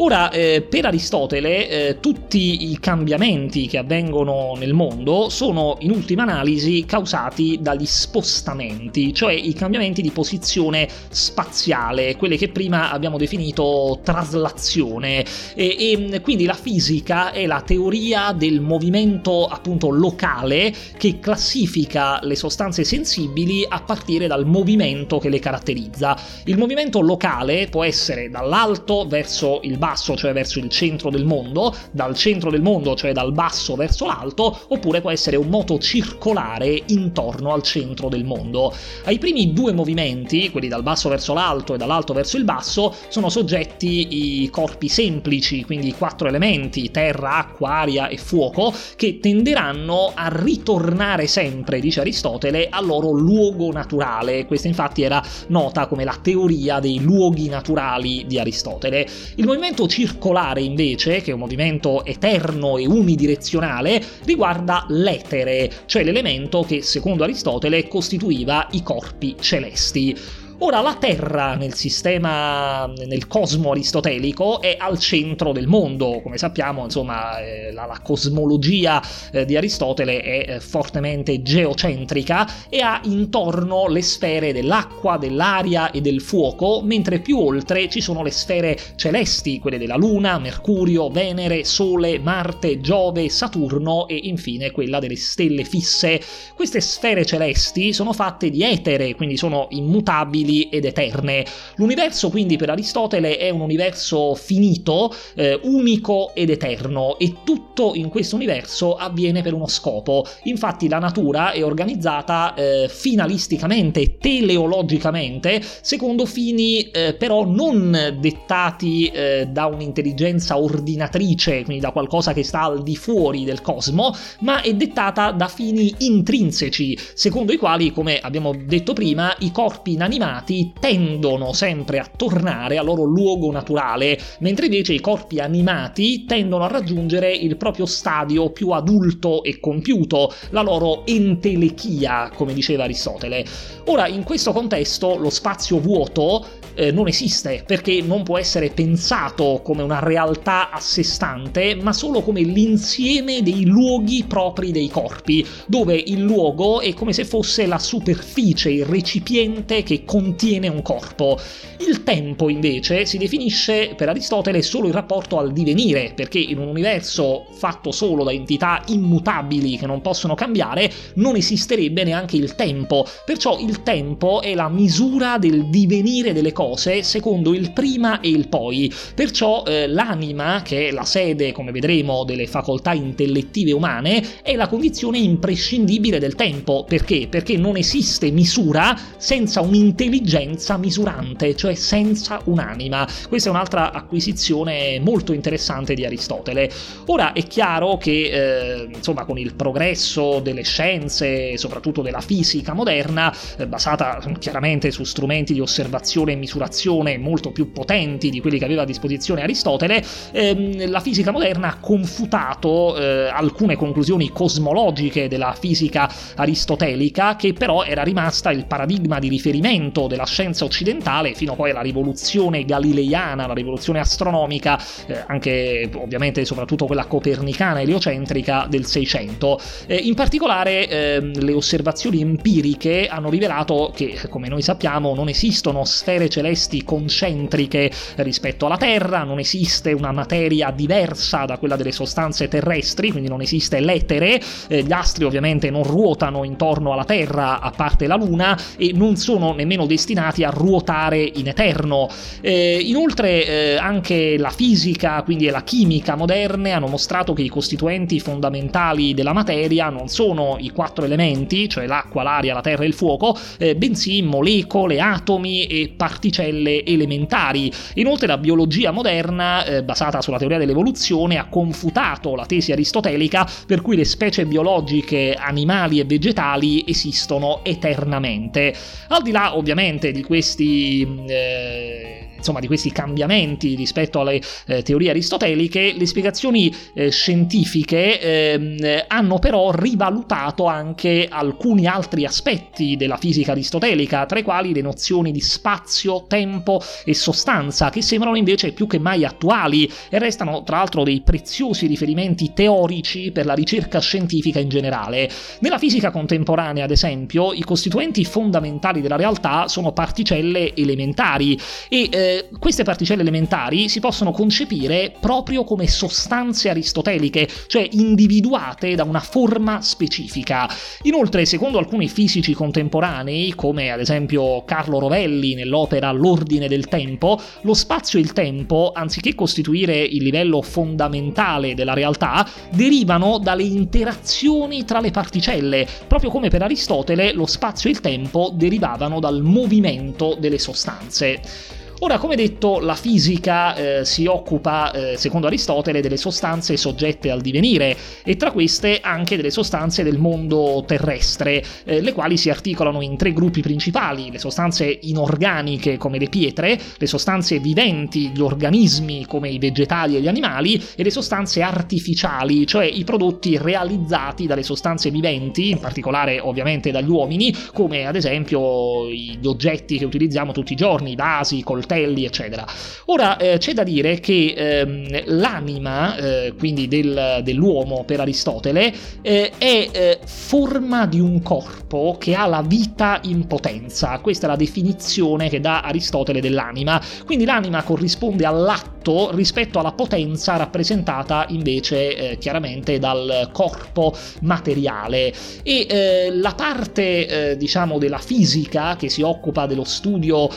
Ora, eh, per Aristotele, eh, tutti i cambiamenti che avvengono nel mondo sono in ultima analisi causati dagli spostamenti, cioè i cambiamenti di posizione spaziale, quelle che prima abbiamo definito traslazione. E, e quindi la fisica è la teoria del movimento appunto locale che classifica le sostanze sensibili a partire dal movimento che le caratterizza. Il movimento locale può essere dall'alto verso il basso basso, cioè verso il centro del mondo, dal centro del mondo, cioè dal basso verso l'alto, oppure può essere un moto circolare intorno al centro del mondo. Ai primi due movimenti, quelli dal basso verso l'alto e dall'alto verso il basso, sono soggetti i corpi semplici, quindi i quattro elementi, terra, acqua, aria e fuoco, che tenderanno a ritornare sempre, dice Aristotele, al loro luogo naturale. Questa infatti era nota come la teoria dei luoghi naturali di Aristotele. Il movimento movimento circolare invece, che è un movimento eterno e unidirezionale, riguarda l'etere, cioè l'elemento che secondo Aristotele costituiva i corpi celesti. Ora la Terra nel sistema, nel cosmo aristotelico è al centro del mondo, come sappiamo insomma eh, la, la, cosmologia eh, di Aristotele è eh, fortemente geocentrica e ha intorno le sfere dell'acqua, dell'aria e del fuoco, mentre più oltre ci sono le sfere celesti, quelle della Luna, Mercurio, Venere, Sole, Marte, Giove, Saturno e infine quella delle stelle fisse. Queste sfere celesti sono fatte di etere, quindi sono immutabili immortali ed eterne. L'universo quindi per Aristotele è un universo finito, eh, unico ed eterno e tutto in questo universo avviene per uno scopo. Infatti la natura è organizzata eh, finalisticamente, teleologicamente, secondo fini eh, però non dettati eh, da un'intelligenza ordinatrice, quindi da qualcosa che sta al di fuori del cosmo, ma è dettata da fini intrinseci, secondo i quali, come abbiamo detto prima, i corpi inanimati inanimati tendono sempre a tornare al loro luogo naturale, mentre invece i corpi animati tendono a raggiungere il proprio stadio più adulto e compiuto, la loro entelechia, come diceva Aristotele. Ora, in questo contesto, lo spazio vuoto eh, non esiste perché non può essere pensato come una realtà a sé stante, ma solo come l'insieme dei luoghi propri dei corpi, dove il luogo è come se fosse la superficie, il recipiente che contiene un corpo. Il tempo invece si definisce per Aristotele solo in rapporto al divenire, perché in un universo fatto solo da entità immutabili che non possono cambiare, non esisterebbe neanche il tempo. Perciò il tempo è la misura del divenire delle cose secondo il prima e il poi. Perciò eh, l'anima, che è la sede, come vedremo, delle facoltà intellettive umane, è la condizione imprescindibile del tempo. Perché? Perché non esiste misura senza un'intelligenza intelligenza misurante, cioè senza un'anima. Questa è un'altra acquisizione molto interessante di Aristotele. Ora è chiaro che eh, insomma con il progresso delle scienze, soprattutto della fisica moderna, eh, basata chiaramente su strumenti di osservazione e misurazione molto più potenti di quelli che aveva a disposizione Aristotele, ehm, la fisica moderna ha confutato eh, alcune conclusioni cosmologiche della fisica aristotelica, che però era rimasta il paradigma di riferimento della scienza occidentale fino poi alla rivoluzione galileiana, la rivoluzione astronomica, eh, anche ovviamente soprattutto quella copernicana eliocentrica del Seicento. Eh, in particolare ehm, le osservazioni empiriche hanno rivelato che, come noi sappiamo, non esistono sfere celesti concentriche rispetto alla Terra, non esiste una materia diversa da quella delle sostanze terrestri, quindi non esiste l'etere, eh, gli astri ovviamente non ruotano intorno alla Terra a parte la Luna e non sono nemmeno destinati a ruotare in eterno. Eh, inoltre eh, anche la fisica, quindi la chimica moderne hanno mostrato che i costituenti fondamentali della materia non sono i quattro elementi, cioè l'acqua, l'aria, la terra e il fuoco, eh, bensì molecole, atomi e particelle elementari. Inoltre la biologia moderna, eh, basata sulla teoria dell'evoluzione, ha confutato la tesi aristotelica per cui le specie biologiche animali e vegetali esistono eternamente. Al di là ovviamente di questi... Eh, insomma, di questi cambiamenti rispetto alle eh, teorie aristoteliche, le spiegazioni eh, scientifiche eh, hanno però rivalutato anche alcuni altri aspetti della fisica aristotelica, tra i quali le nozioni di spazio, tempo e sostanza, che sembrano invece più che mai attuali e restano tra l'altro dei preziosi riferimenti teorici per la ricerca scientifica in generale. Nella fisica contemporanea, ad esempio, i costituenti fondamentali della realtà sono particelle elementari e eh, queste particelle elementari si possono concepire proprio come sostanze aristoteliche, cioè individuate da una forma specifica. Inoltre, secondo alcuni fisici contemporanei, come ad esempio Carlo Rovelli nell'opera L'ordine del tempo, lo spazio e il tempo, anziché costituire il livello fondamentale della realtà, derivano dalle interazioni tra le particelle, proprio come per Aristotele lo spazio e il tempo derivavano dal movimento delle sostanze. Ora, come detto, la fisica eh, si occupa, eh, secondo Aristotele, delle sostanze soggette al divenire e tra queste anche delle sostanze del mondo terrestre, eh, le quali si articolano in tre gruppi principali, le sostanze inorganiche come le pietre, le sostanze viventi, gli organismi come i vegetali e gli animali e le sostanze artificiali, cioè i prodotti realizzati dalle sostanze viventi, in particolare ovviamente dagli uomini, come ad esempio gli oggetti che utilizziamo tutti i giorni, i vasi, coltelli, coltelli, eccetera. Ora eh, c'è da dire che ehm, l'anima, eh, quindi del, dell'uomo per Aristotele, eh, è eh, forma di un corpo che ha la vita in potenza. Questa è la definizione che dà Aristotele dell'anima. Quindi l'anima corrisponde all'atto rispetto alla potenza rappresentata invece eh, chiaramente dal corpo materiale. E eh, la parte, diciamo, della fisica che si occupa dello studio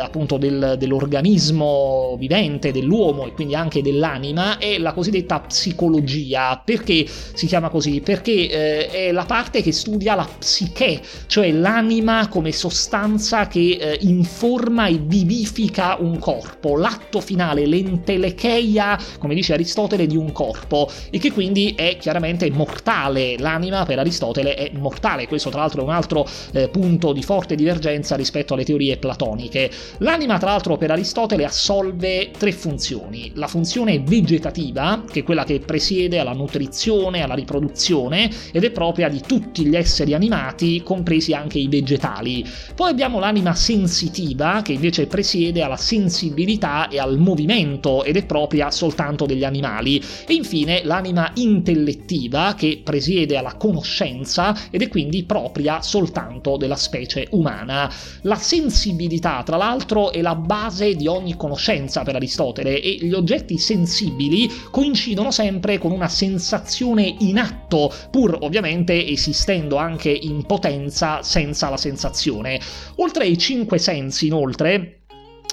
appunto del, dell'organismo vivente, dell'uomo e quindi anche dell'anima, è la cosiddetta psicologia. Perché si chiama così? Perché eh, è la parte che studia la psiche, cioè l'anima come sostanza che eh, informa e vivifica un corpo, l'atto finale, l'entelecheia, come dice Aristotele, di un corpo e che quindi è chiaramente mortale. L'anima per Aristotele è mortale, questo tra l'altro è un altro eh, punto di forte divergenza rispetto alle teorie platoniche. L'anima tra l'altro l'altro per Aristotele assolve tre funzioni. La funzione vegetativa, che è quella che presiede alla nutrizione, alla riproduzione, ed è propria di tutti gli esseri animati, compresi anche i vegetali. Poi abbiamo l'anima sensitiva, che invece presiede alla sensibilità e al movimento, ed è propria soltanto degli animali. E infine l'anima intellettiva, che presiede alla conoscenza ed è quindi propria soltanto della specie umana. La sensibilità, tra l'altro, è la base base di ogni conoscenza per Aristotele e gli oggetti sensibili coincidono sempre con una sensazione in atto, pur ovviamente esistendo anche in potenza senza la sensazione. Oltre ai cinque sensi, inoltre,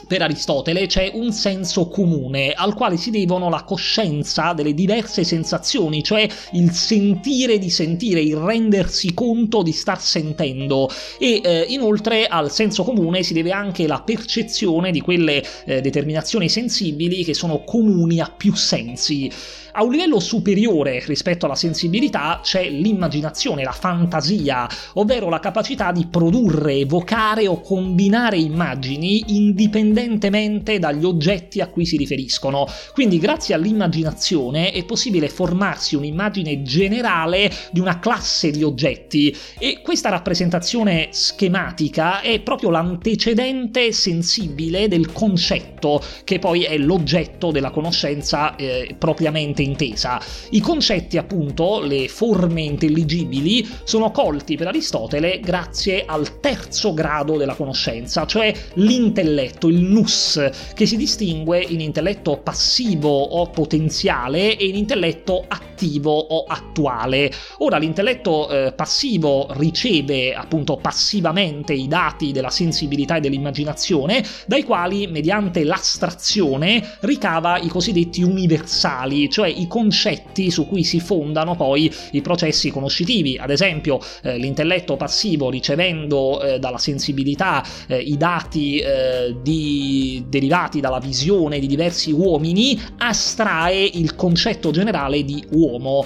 per Aristotele c'è un senso comune al quale si devono la coscienza delle diverse sensazioni, cioè il sentire di sentire, il rendersi conto di star sentendo e eh, inoltre al senso comune si deve anche la percezione di quelle eh, determinazioni sensibili che sono comuni a più sensi. A un livello superiore rispetto alla sensibilità c'è l'immaginazione, la fantasia, ovvero la capacità di produrre, evocare o combinare immagini indipendentemente dagli oggetti a cui si riferiscono. Quindi grazie all'immaginazione è possibile formarsi un'immagine generale di una classe di oggetti e questa rappresentazione schematica è proprio l'antecedente sensibile del concetto che poi è l'oggetto della conoscenza eh, propriamente intesa. I concetti, appunto, le forme intelligibili, sono colti per Aristotele grazie al terzo grado della conoscenza, cioè l'intelletto, il nous, che si distingue in intelletto passivo o potenziale e in intelletto attivo o attuale. Ora, l'intelletto eh, passivo riceve appunto passivamente i dati della sensibilità e dell'immaginazione, dai quali, mediante l'astrazione, ricava i cosiddetti universali, cioè i concetti su cui si fondano poi i processi conoscitivi. Ad esempio, eh, l'intelletto passivo ricevendo eh, dalla sensibilità eh, i dati eh, derivati dalla visione di diversi uomini astrae il concetto generale di uomo,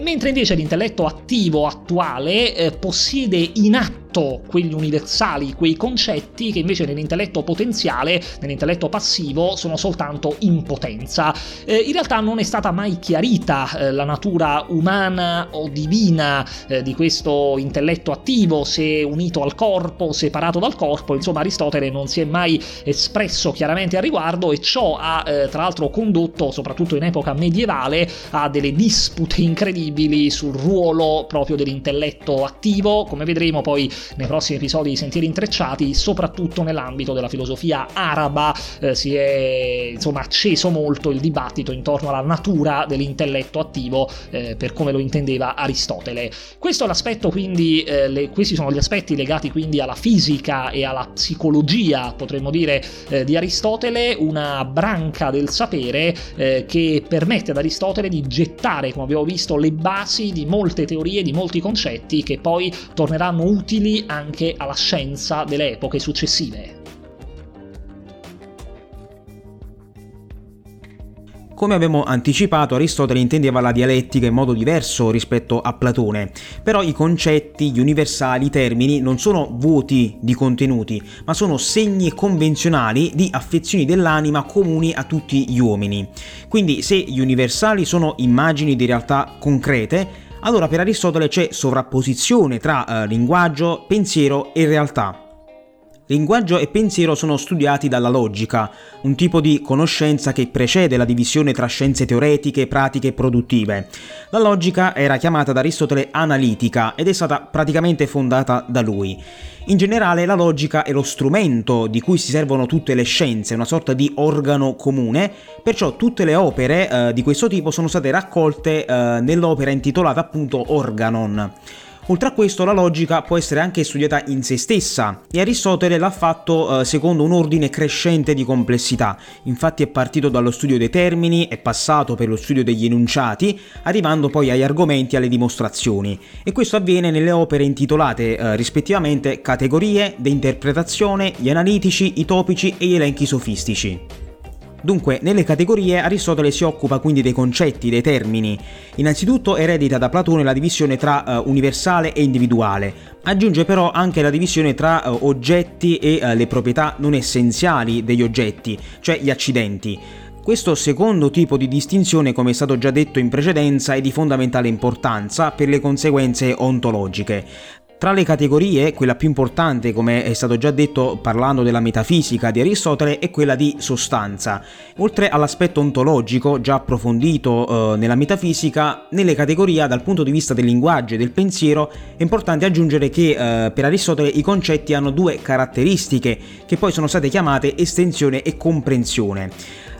mentre invece l'intelletto attivo attuale eh, possiede in atto atto quegli universali, quei concetti che invece nell'intelletto potenziale, nell'intelletto passivo, sono soltanto in potenza. Eh, in realtà non è stata mai chiarita eh, la natura umana o divina eh, di questo intelletto attivo, se unito al corpo, separato dal corpo, insomma Aristotele non si è mai espresso chiaramente al riguardo e ciò ha eh, tra l'altro condotto, soprattutto in epoca medievale, a delle dispute incredibili sul ruolo proprio dell'intelletto attivo, come vedremo poi nei prossimi episodi di Sentieri Intrecciati, soprattutto nell'ambito della filosofia araba eh, si è insomma acceso molto il dibattito intorno alla natura dell'intelletto attivo eh, per come lo intendeva Aristotele. Questo è l'aspetto quindi, eh, le, questi sono gli aspetti legati quindi alla fisica e alla psicologia, potremmo dire, eh, di Aristotele, una branca del sapere eh, che permette ad Aristotele di gettare, come abbiamo visto, le basi di molte teorie, di molti concetti che poi torneranno utili anche alla scienza delle epoche successive. Come abbiamo anticipato, Aristotele intendeva la dialettica in modo diverso rispetto a Platone, però i concetti, gli universali, i termini non sono vuoti di contenuti, ma sono segni convenzionali di affezioni dell'anima comuni a tutti gli uomini. Quindi se gli universali sono immagini di realtà concrete, allora per Aristotele c'è sovrapposizione tra eh, linguaggio, pensiero e realtà. Linguaggio e pensiero sono studiati dalla logica, un tipo di conoscenza che precede la divisione tra scienze teoretiche, pratiche e produttive. La logica era chiamata da Aristotele analitica ed è stata praticamente fondata da lui. In generale la logica è lo strumento di cui si servono tutte le scienze, una sorta di organo comune, perciò tutte le opere eh, di questo tipo sono state raccolte eh, nell'opera intitolata appunto Organon. Oltre a questo la logica può essere anche studiata in se stessa. E Aristotele l'ha fatto eh, secondo un ordine crescente di complessità, infatti è partito dallo studio dei termini, è passato per lo studio degli enunciati, arrivando poi agli argomenti e alle dimostrazioni. E questo avviene nelle opere intitolate eh, rispettivamente Categorie, De interpretazione, gli analitici, i topici e gli elenchi sofistici. Dunque, nelle categorie Aristotele si occupa quindi dei concetti, dei termini. Innanzitutto eredita da Platone la divisione tra uh, universale e individuale. Aggiunge però anche la divisione tra uh, oggetti e uh, le proprietà non essenziali degli oggetti, cioè gli accidenti. Questo secondo tipo di distinzione, come è stato già detto in precedenza, è di fondamentale importanza per le conseguenze ontologiche. Tra le categorie, quella più importante, come è stato già detto parlando della metafisica di Aristotele, è quella di sostanza. Oltre all'aspetto ontologico, già approfondito eh, nella metafisica, nelle categorie dal punto di vista del linguaggio e del pensiero è importante aggiungere che eh, per Aristotele i concetti hanno due caratteristiche che poi sono state chiamate estensione e comprensione.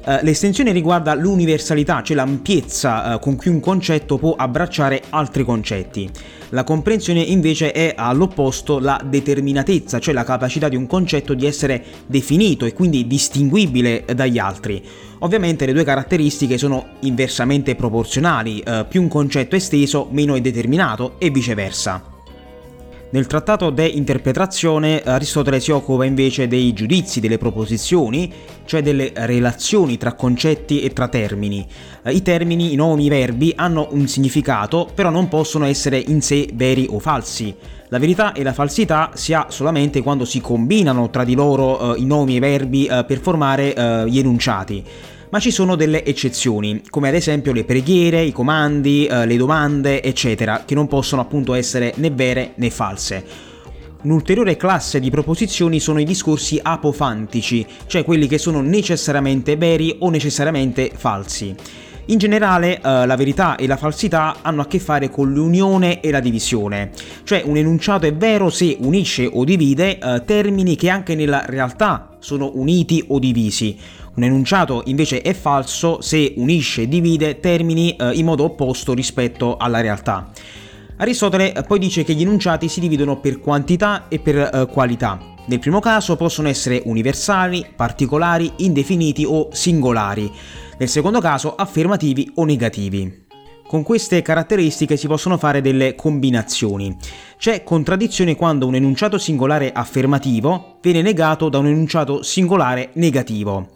Uh, l'estensione riguarda l'universalità, cioè l'ampiezza uh, con cui un concetto può abbracciare altri concetti. La comprensione invece è all'opposto la determinatezza, cioè la capacità di un concetto di essere definito e quindi distinguibile dagli altri. Ovviamente le due caratteristiche sono inversamente proporzionali, uh, più un concetto è esteso meno è determinato e viceversa. Nel trattato De Interpretazione Aristotele si occupa invece dei giudizi, delle proposizioni, cioè delle relazioni tra concetti e tra termini. I termini, i nomi, i verbi hanno un significato, però non possono essere in sé veri o falsi. La verità e la falsità si ha solamente quando si combinano tra di loro eh, i nomi e i verbi eh, per formare eh, gli enunciati ma ci sono delle eccezioni, come ad esempio le preghiere, i comandi, eh, le domande, eccetera, che non possono appunto essere né vere né false. Un'ulteriore classe di proposizioni sono i discorsi apofantici, cioè quelli che sono necessariamente veri o necessariamente falsi. In generale eh, la verità e la falsità hanno a che fare con l'unione e la divisione, cioè un enunciato è vero se unisce o divide eh, termini che anche nella realtà sono uniti o divisi. Un enunciato invece è falso se unisce e divide termini eh, in modo opposto rispetto alla realtà. Aristotele poi dice che gli enunciati si dividono per quantità e per eh, qualità. Nel primo caso possono essere universali, particolari, indefiniti o singolari. Nel secondo caso affermativi o negativi. Con queste caratteristiche si possono fare delle combinazioni. C'è contraddizione quando un enunciato singolare affermativo viene negato da un enunciato singolare negativo.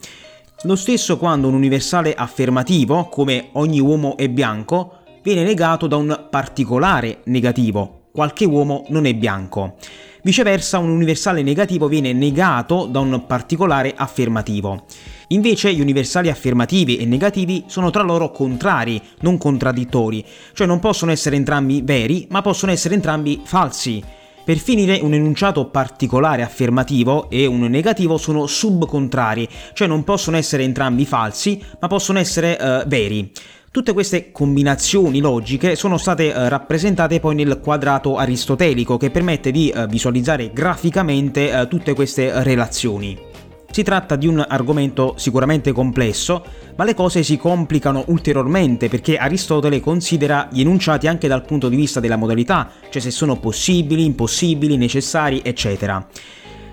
Lo stesso quando un universale affermativo, come ogni uomo è bianco, viene negato da un particolare negativo, qualche uomo non è bianco. Viceversa, un universale negativo viene negato da un particolare affermativo. Invece gli universali affermativi e negativi sono tra loro contrari, non contraddittori, cioè non possono essere entrambi veri, ma possono essere entrambi falsi. Per finire, un enunciato particolare affermativo e un negativo sono subcontrari, cioè non possono essere entrambi falsi, ma possono essere uh, veri. Tutte queste combinazioni logiche sono state uh, rappresentate poi nel quadrato aristotelico che permette di uh, visualizzare graficamente tutte queste relazioni. Si tratta di un argomento sicuramente complesso, ma le cose si complicano ulteriormente perché Aristotele considera gli enunciati anche dal punto di vista della modalità, cioè se sono possibili, impossibili, necessari, eccetera.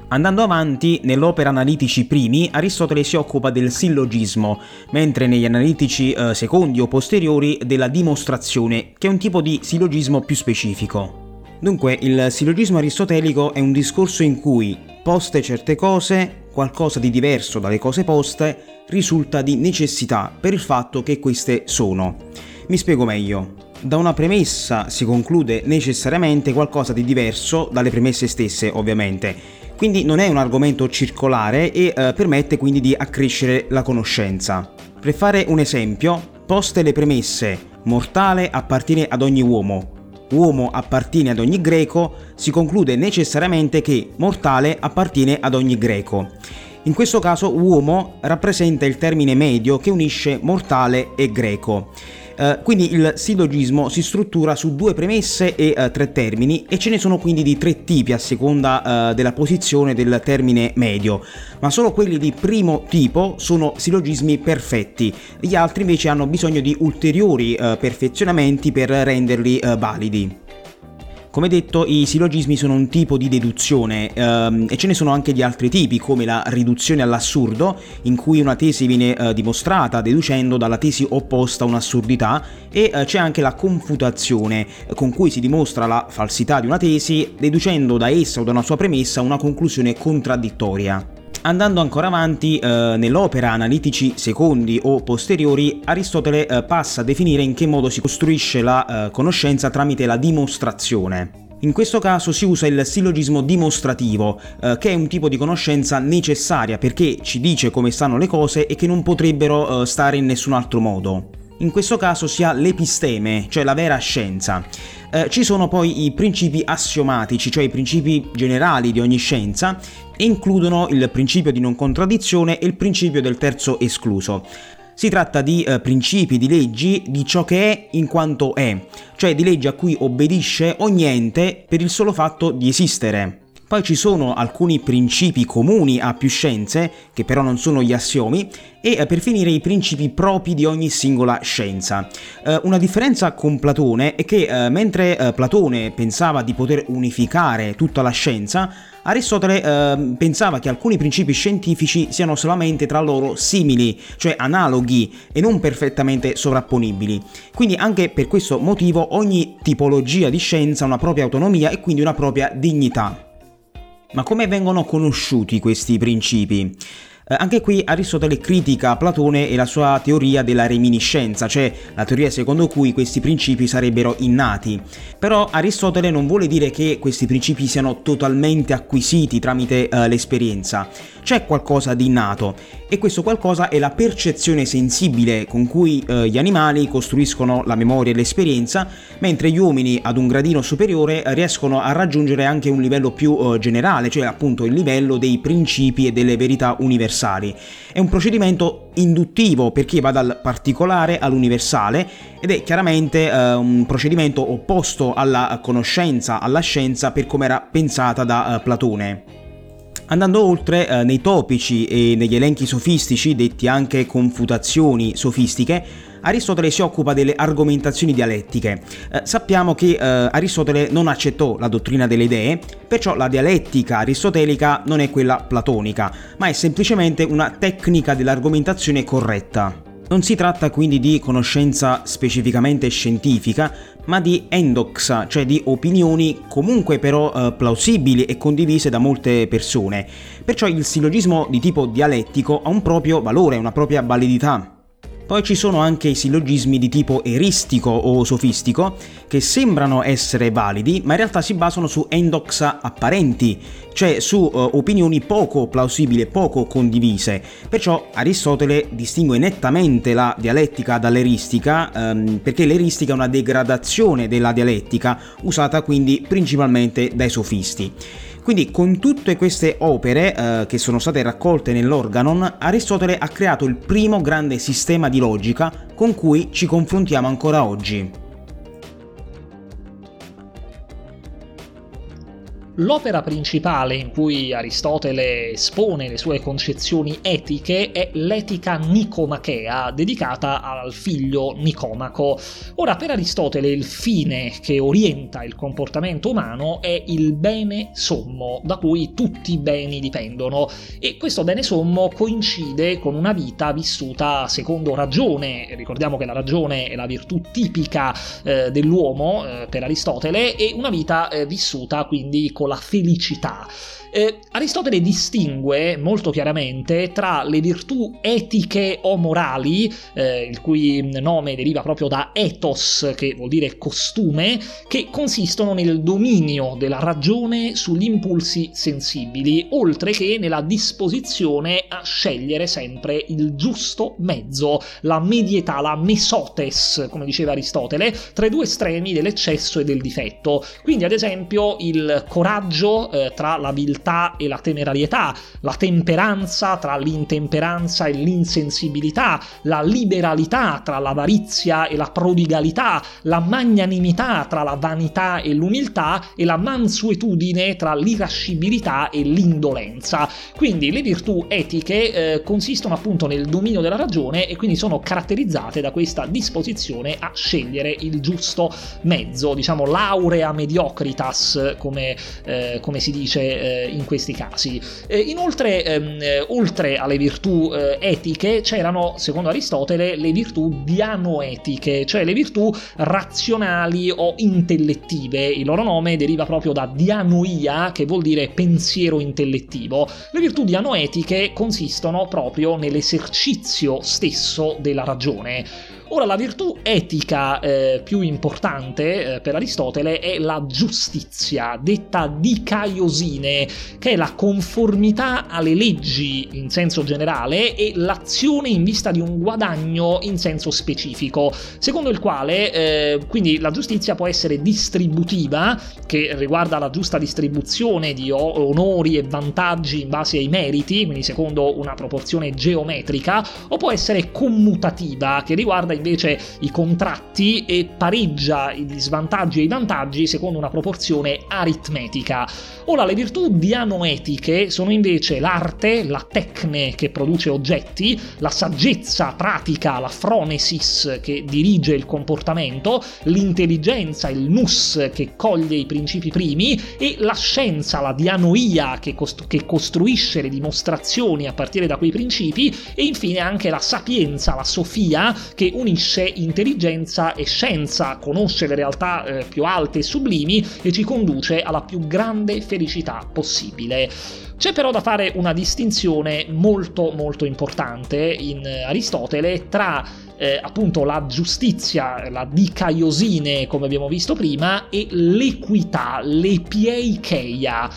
Andando avanti, nell'opera Analitici primi, Aristotele si occupa del sillogismo, mentre negli analitici eh, secondi o posteriori della dimostrazione, che è un tipo di sillogismo più specifico. Dunque, il sillogismo aristotelico è un discorso in cui, poste certe cose, qualcosa di diverso dalle cose poste risulta di necessità per il fatto che queste sono. Mi spiego meglio. Da una premessa si conclude necessariamente qualcosa di diverso dalle premesse stesse, ovviamente. Quindi non è un argomento circolare e eh, permette quindi di accrescere la conoscenza. Per fare un esempio, poste le premesse mortale appartiene ad ogni uomo, uomo appartiene ad ogni greco, si conclude necessariamente che mortale appartiene ad ogni greco. In questo caso uomo rappresenta il termine medio che unisce mortale e greco. Eh, quindi il sillogismo si struttura su due premesse e uh, tre termini e ce ne sono quindi di tre tipi a seconda uh, della posizione del termine medio, ma solo quelli di primo tipo sono sillogismi perfetti, gli altri invece hanno bisogno di ulteriori perfezionamenti per renderli validi. Come detto, i sillogismi sono un tipo di deduzione ehm, e ce ne sono anche di altri tipi, come la riduzione all'assurdo, in cui una tesi viene eh, dimostrata deducendo dalla tesi opposta un'assurdità, e eh, c'è anche la confutazione, con cui si dimostra la falsità di una tesi deducendo da essa o da una sua premessa una conclusione contraddittoria. Andando ancora avanti, eh, nell'opera Analitici secondi o posteriori, Aristotele eh, passa a definire in che modo si costruisce la eh, conoscenza tramite la dimostrazione. In questo caso si usa il sillogismo dimostrativo, eh, che è un tipo di conoscenza necessaria perché ci dice come stanno le cose e che non potrebbero eh, stare in nessun altro modo. In questo caso si ha l'episteme, cioè la vera scienza. Eh, ci sono poi i principi assiomatici, cioè i principi generali di ogni scienza, e includono il principio di non contraddizione e il principio del terzo escluso. Si tratta di eh, principi, di leggi di ciò che è in quanto è, cioè di leggi a cui obbedisce ogni ente per il solo fatto di esistere. Poi ci sono alcuni principi comuni a più scienze, che però non sono gli assiomi, e eh, per finire i principi propri di ogni singola scienza. Eh, una differenza con Platone è che eh, mentre eh, Platone pensava di poter unificare tutta la scienza, Aristotele eh, pensava che alcuni principi scientifici siano solamente tra loro simili, cioè analoghi e non perfettamente sovrapponibili. Quindi anche per questo motivo ogni tipologia di scienza ha una propria autonomia e quindi una propria dignità. Ma come vengono conosciuti questi principi? Eh, anche qui Aristotele critica Platone e la sua teoria della reminiscenza, cioè la teoria secondo cui questi principi sarebbero innati. Però Aristotele non vuole dire che questi principi siano totalmente acquisiti tramite eh, l'esperienza. C'è qualcosa di innato e questo qualcosa è la percezione sensibile con cui eh, gli animali costruiscono la memoria e l'esperienza, mentre gli uomini ad un gradino superiore riescono a raggiungere anche un livello più eh, generale, cioè appunto il livello dei principi e delle verità universali universali. È un procedimento induttivo perché va dal particolare all'universale ed è chiaramente eh, un procedimento opposto alla conoscenza, alla scienza per come era pensata da eh, Platone. Andando oltre, eh, nei topici e negli elenchi sofistici, detti anche confutazioni sofistiche, Aristotele si occupa delle argomentazioni dialettiche. Eh, sappiamo che eh, Aristotele non accettò la dottrina delle idee, perciò la dialettica aristotelica non è quella platonica, ma è semplicemente una tecnica dell'argomentazione corretta. Non si tratta quindi di conoscenza specificamente scientifica, ma di endoxa, cioè di opinioni comunque però eh, plausibili e condivise da molte persone. Perciò il sillogismo di tipo dialettico ha un proprio valore, una propria validità. Poi ci sono anche i sillogismi di tipo eristico o sofistico, che sembrano essere validi, ma in realtà si basano su endoxa apparenti, cioè su uh, opinioni poco plausibili e poco condivise. Perciò Aristotele distingue nettamente la dialettica dall'eristica, um, perché l'eristica è una degradazione della dialettica, usata quindi principalmente dai sofisti. Quindi con tutte queste opere eh, che sono state raccolte nell'Organon, Aristotele ha creato il primo grande sistema di logica con cui ci confrontiamo ancora oggi. L'opera principale in cui Aristotele espone le sue concezioni etiche è l'Etica Nicomachea, dedicata al figlio Nicomaco. Ora, per Aristotele il fine che orienta il comportamento umano è il bene sommo, da cui tutti i beni dipendono, e questo bene sommo coincide con una vita vissuta secondo ragione. Ricordiamo che la ragione è la virtù tipica eh, dell'uomo eh, per Aristotele, e una vita eh, vissuta quindi con la felicità. Eh, Aristotele distingue molto chiaramente tra le virtù etiche o morali, eh, il cui nome deriva proprio da ethos, che vuol dire costume, che consistono nel dominio della ragione sugli impulsi sensibili, oltre che nella disposizione a scegliere sempre il giusto mezzo, la medietà, la mesotes, come diceva Aristotele, tra i due estremi dell'eccesso e del difetto. Quindi, ad esempio, il coraggio eh, tra la viltà e la temerarietà, la temperanza tra l'intemperanza e l'insensibilità, la liberalità tra l'avarizia e la prodigalità, la magnanimità tra la vanità e l'umiltà e la mansuetudine tra l'irascibilità e l'indolenza. Quindi le virtù etiche eh, consistono appunto nel dominio della ragione e quindi sono caratterizzate da questa disposizione a scegliere il giusto mezzo, diciamo laurea mediocritas come, eh, come si dice eh, in questi casi. Eh, inoltre, ehm, eh, oltre alle virtù eh, etiche, c'erano, secondo Aristotele, le virtù dianoetiche, cioè le virtù razionali o intellettive. Il loro nome deriva proprio da dianoia, che vuol dire pensiero intellettivo. Le virtù dianoetiche consistono proprio nell'esercizio stesso della ragione. Ora, la virtù etica eh, più importante eh, per Aristotele è la giustizia, detta dicaiosine, che è la conformità alle leggi in senso generale e l'azione in vista di un guadagno in senso specifico, secondo il quale eh, quindi la giustizia può essere distributiva, che riguarda la giusta distribuzione di onori e vantaggi in base ai meriti, quindi secondo una proporzione geometrica, o può essere commutativa, che riguarda invece i contratti e pareggia gli svantaggi e i vantaggi secondo una proporzione aritmetica. Ora, le virtù dianoetiche sono invece l'arte, la tecne che produce oggetti, la saggezza pratica, la phronesis che dirige il comportamento, l'intelligenza, il nous che coglie i principi primi e la scienza, la dianoia che, cost- che costruisce le dimostrazioni a partire da quei principi e infine anche la sapienza, la sofia che unisce intelligenza e scienza, conosce le realtà eh, più alte e sublimi e ci conduce alla più grande felicità possibile. C'è però da fare una distinzione molto molto importante in Aristotele tra eh, appunto la giustizia, la dicaiosine come abbiamo visto prima e l'equità, l'epieikeia.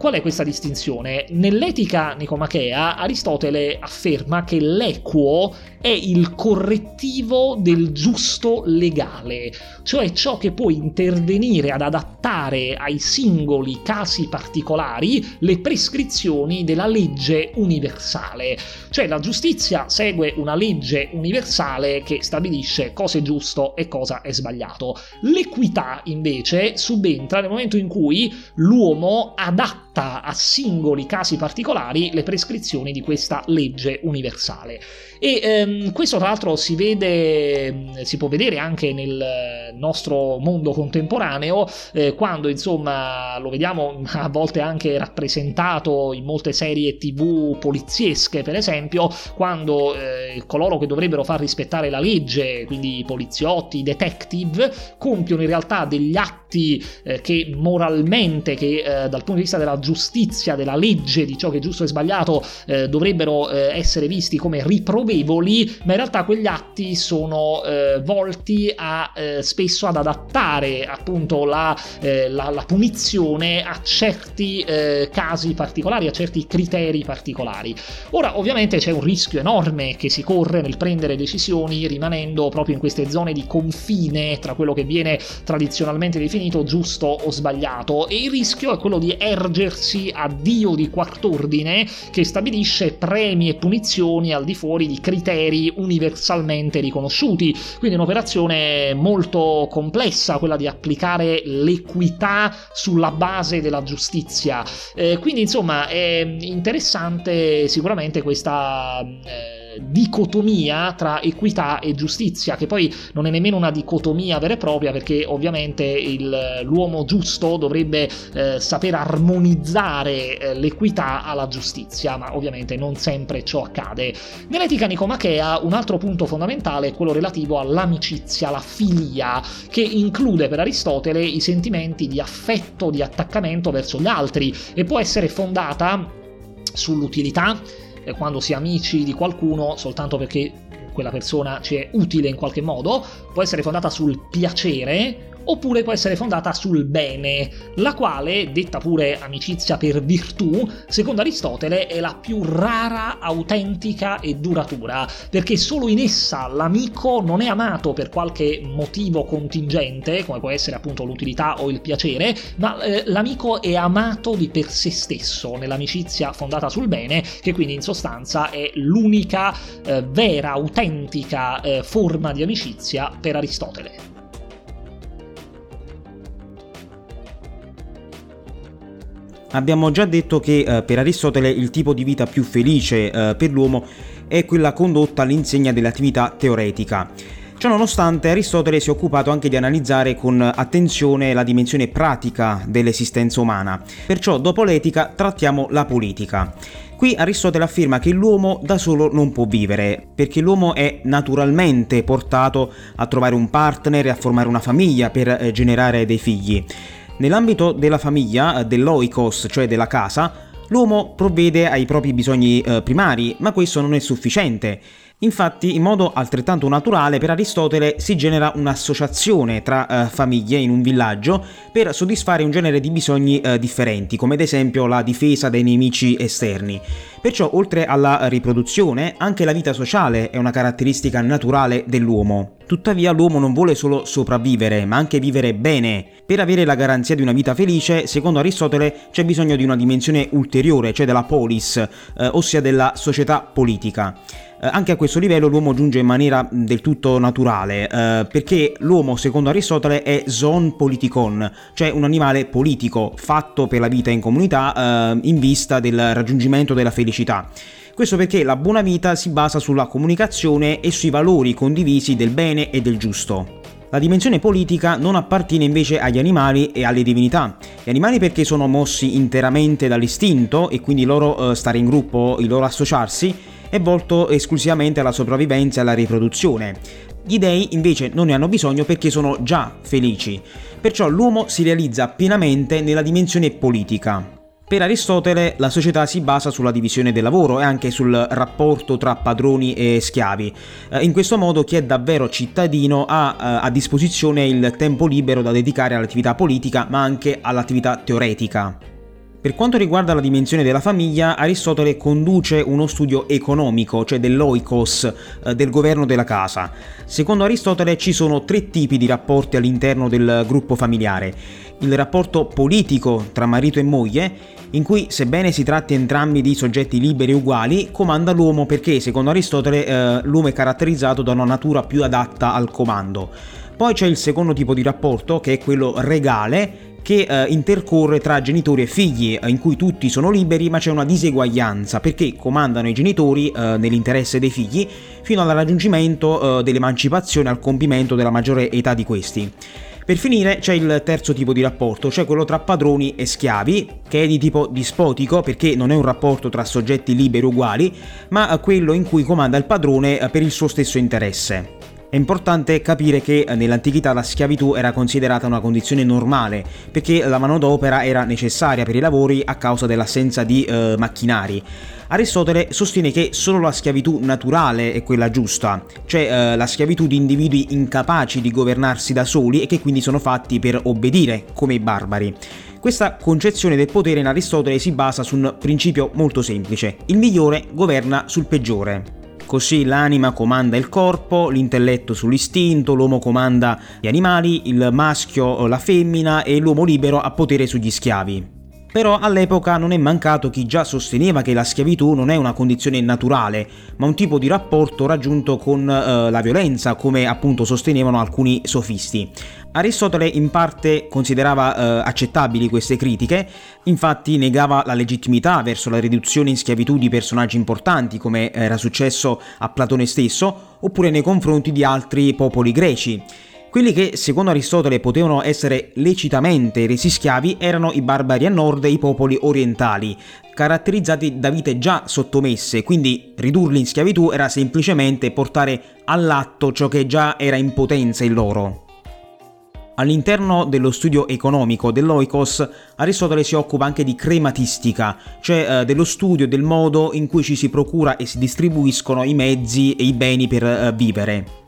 Qual è questa distinzione? Nell'etica nicomachea Aristotele afferma che l'equo è il correttivo del giusto legale, cioè ciò che può intervenire ad adattare ai singoli casi particolari le prescrizioni della legge universale. Cioè la giustizia segue una legge universale che stabilisce cosa è giusto e cosa è sbagliato. L'equità invece subentra nel momento in cui l'uomo adatta a singoli casi particolari le prescrizioni di questa legge universale. E ehm, questo tra l'altro si vede, si può vedere anche nel nostro mondo contemporaneo, eh, quando insomma lo vediamo *laughs* a volte anche rappresentato in molte serie tv poliziesche, per esempio, quando eh, coloro che dovrebbero far rispettare la legge, quindi i poliziotti, i detective, compiono in realtà degli atti eh, che moralmente, che eh, dal punto di vista della giustizia, della legge, di ciò che è giusto e sbagliato, eh, dovrebbero eh, essere visti come riprovati provevoli, ma in realtà quegli atti sono eh, volti a eh, spesso ad adattare appunto la, eh, la, la punizione a certi eh, casi particolari, a certi criteri particolari. Ora, ovviamente c'è un rischio enorme che si corre nel prendere decisioni rimanendo proprio in queste zone di confine tra quello che viene tradizionalmente definito giusto o sbagliato e il rischio è quello di ergersi a Dio di quart'ordine che stabilisce premi e punizioni al di fuori di criteri universalmente riconosciuti. Quindi un'operazione molto complessa, quella di applicare l'equità sulla base della giustizia. Eh, quindi insomma è interessante sicuramente questa... Eh, dicotomia tra equità e giustizia, che poi non è nemmeno una dicotomia vera e propria, perché ovviamente il, l'uomo giusto dovrebbe eh, saper armonizzare eh, l'equità alla giustizia, ma ovviamente non sempre ciò accade. Nell'etica nicomachea un altro punto fondamentale è quello relativo all'amicizia, la filia, che include per Aristotele i sentimenti di affetto, di attaccamento verso gli altri e può essere fondata sull'utilità, quando si è amici di qualcuno soltanto perché quella persona ci è utile in qualche modo, può essere fondata sul piacere oppure può essere fondata sul bene, la quale, detta pure amicizia per virtù, secondo Aristotele è la più rara, autentica e duratura, perché solo in essa l'amico non è amato per qualche motivo contingente, come può essere appunto l'utilità o il piacere, ma eh, l'amico è amato di per sé stesso, nell'amicizia fondata sul bene, che quindi in sostanza è l'unica eh, vera, autentica eh, forma di amicizia per Aristotele. Abbiamo già detto che eh, per Aristotele il tipo di vita più felice eh, per l'uomo è quella condotta all'insegna dell'attività teoretica. Ciononostante Aristotele si è occupato anche di analizzare con attenzione la dimensione pratica dell'esistenza umana, perciò dopo l'etica trattiamo la politica. Qui Aristotele afferma che l'uomo da solo non può vivere, perché l'uomo è naturalmente portato a trovare un partner e a formare una famiglia per eh, generare dei figli. Nell'ambito della famiglia, dell'oikos, cioè della casa, l'uomo provvede ai propri bisogni eh, primari, ma questo non è sufficiente. Infatti, in modo altrettanto naturale, per Aristotele si genera un'associazione tra eh, famiglie in un villaggio per soddisfare un genere di bisogni eh, differenti, come ad esempio la difesa dai nemici esterni. Perciò, oltre alla riproduzione, anche la vita sociale è una caratteristica naturale dell'uomo. Tuttavia l'uomo non vuole solo sopravvivere, ma anche vivere bene. Per avere la garanzia di una vita felice, secondo Aristotele, c'è bisogno di una dimensione ulteriore, cioè della polis, eh, ossia della società politica. Eh, anche a questo livello l'uomo giunge in maniera del tutto naturale, eh, perché l'uomo, secondo Aristotele, è zoon politikon, cioè un animale politico, fatto per la vita in comunità eh, in vista del raggiungimento della felicità. Questo perché la buona vita si basa sulla comunicazione e sui valori condivisi del bene e del giusto. La dimensione politica non appartiene invece agli animali e alle divinità. Gli animali perché sono mossi interamente dall'istinto e quindi loro eh, stare in gruppo, il loro associarsi, è volto esclusivamente alla sopravvivenza e alla riproduzione. Gli dei invece non ne hanno bisogno perché sono già felici. Perciò l'uomo si realizza pienamente nella dimensione politica. Per Aristotele la società si basa sulla divisione del lavoro e anche sul rapporto tra padroni e schiavi. Eh, in questo modo chi è davvero cittadino ha eh, a disposizione il tempo libero da dedicare all'attività politica ma anche all'attività teoretica. Per quanto riguarda la dimensione della famiglia, Aristotele conduce uno studio economico, cioè dell'oikos, eh, del governo della casa. Secondo Aristotele ci sono tre tipi di rapporti all'interno del gruppo familiare. Il rapporto politico tra marito e moglie, in cui sebbene si tratti entrambi di soggetti liberi e uguali, comanda l'uomo perché, secondo Aristotele, eh, l'uomo è caratterizzato da una natura più adatta al comando. Poi c'è il secondo tipo di rapporto, che è quello regale, che eh, intercorre tra genitori e figli, eh, in cui tutti sono liberi ma c'è una diseguaglianza perché comandano i genitori eh, nell'interesse dei figli fino al raggiungimento eh, dell'emancipazione al compimento della maggiore età di questi. Per finire c'è il terzo tipo di rapporto, cioè quello tra padroni e schiavi, che è di tipo dispotico perché non è un rapporto tra soggetti liberi uguali, ma quello in cui comanda il padrone eh, per il suo stesso interesse. È importante capire che eh, nell'antichità la schiavitù era considerata una condizione normale, perché la manodopera era necessaria per i lavori a causa dell'assenza di eh, macchinari. Aristotele sostiene che solo la schiavitù naturale è quella giusta, cioè eh, la schiavitù di individui incapaci di governarsi da soli e che quindi sono fatti per obbedire, come i barbari. Questa concezione del potere in Aristotele si basa su un principio molto semplice, il migliore governa sul peggiore. Così l'anima comanda il corpo, l'intelletto sull'istinto, l'uomo comanda gli animali, il maschio la femmina e l'uomo libero ha potere sugli schiavi. Però all'epoca non è mancato chi già sosteneva che la schiavitù non è una condizione naturale, ma un tipo di rapporto raggiunto con eh, la violenza, come appunto sostenevano alcuni sofisti. Aristotele in parte considerava eh, accettabili queste critiche, infatti negava la legittimità verso la riduzione in schiavitù di personaggi importanti, come era successo a Platone stesso, oppure nei confronti di altri popoli greci. Quelli che, secondo Aristotele, potevano essere lecitamente resi schiavi erano i barbari a nord e i popoli orientali, caratterizzati da vite già sottomesse, quindi ridurli in schiavitù era semplicemente portare all'atto ciò che già era in potenza in loro. All'interno dello studio economico dell'oikos, Aristotele si occupa anche di crematistica, cioè eh, dello studio del modo in cui ci si procura e si distribuiscono i mezzi e i beni per eh, vivere.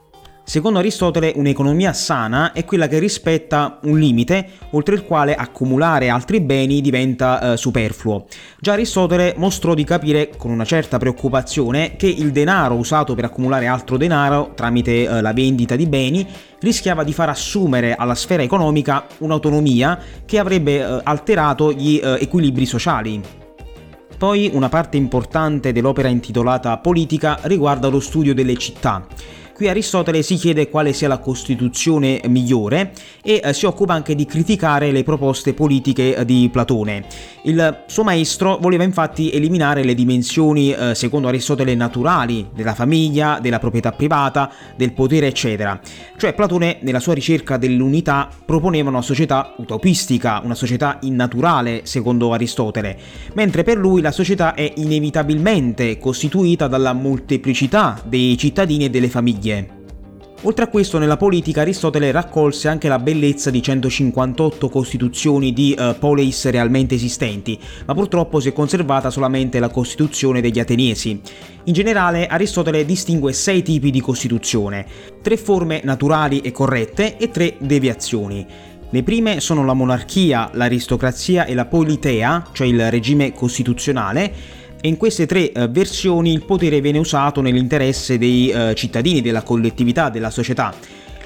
Secondo Aristotele un'economia sana è quella che rispetta un limite oltre il quale accumulare altri beni diventa eh, superfluo. Già Aristotele mostrò di capire con una certa preoccupazione che il denaro usato per accumulare altro denaro tramite eh, la vendita di beni rischiava di far assumere alla sfera economica un'autonomia che avrebbe eh, alterato gli eh, equilibri sociali. Poi una parte importante dell'opera intitolata Politica riguarda lo studio delle città. Qui Aristotele si chiede quale sia la Costituzione migliore e eh, si occupa anche di criticare le proposte politiche eh, di Platone. Il suo maestro voleva infatti eliminare le dimensioni, eh, secondo Aristotele, naturali della famiglia, della proprietà privata, del potere, eccetera. Cioè Platone, nella sua ricerca dell'unità, proponeva una società utopistica, una società innaturale, secondo Aristotele, mentre per lui la società è inevitabilmente costituita dalla molteplicità dei cittadini e delle famiglie famiglie. Oltre a questo, nella politica Aristotele raccolse anche la bellezza di 158 costituzioni di uh, poleis realmente esistenti, ma purtroppo si è conservata solamente la costituzione degli Ateniesi. In generale, Aristotele distingue sei tipi di costituzione, tre forme naturali e corrette e tre deviazioni. Le prime sono la monarchia, l'aristocrazia e la politea, cioè il regime costituzionale, e in queste tre eh, versioni il potere viene usato nell'interesse dei eh, cittadini, della collettività, della società.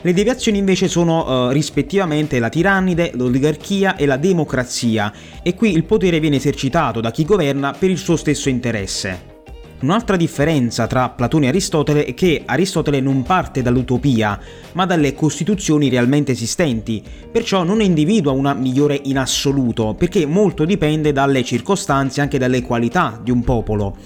Le deviazioni invece sono eh, rispettivamente la tirannide, l'oligarchia e la democrazia e qui il potere viene esercitato da chi governa per il suo stesso interesse. Un'altra differenza tra Platone e Aristotele è che Aristotele non parte dall'utopia, ma dalle costituzioni realmente esistenti, perciò non individua una migliore in assoluto, perché molto dipende dalle circostanze e anche dalle qualità di un popolo.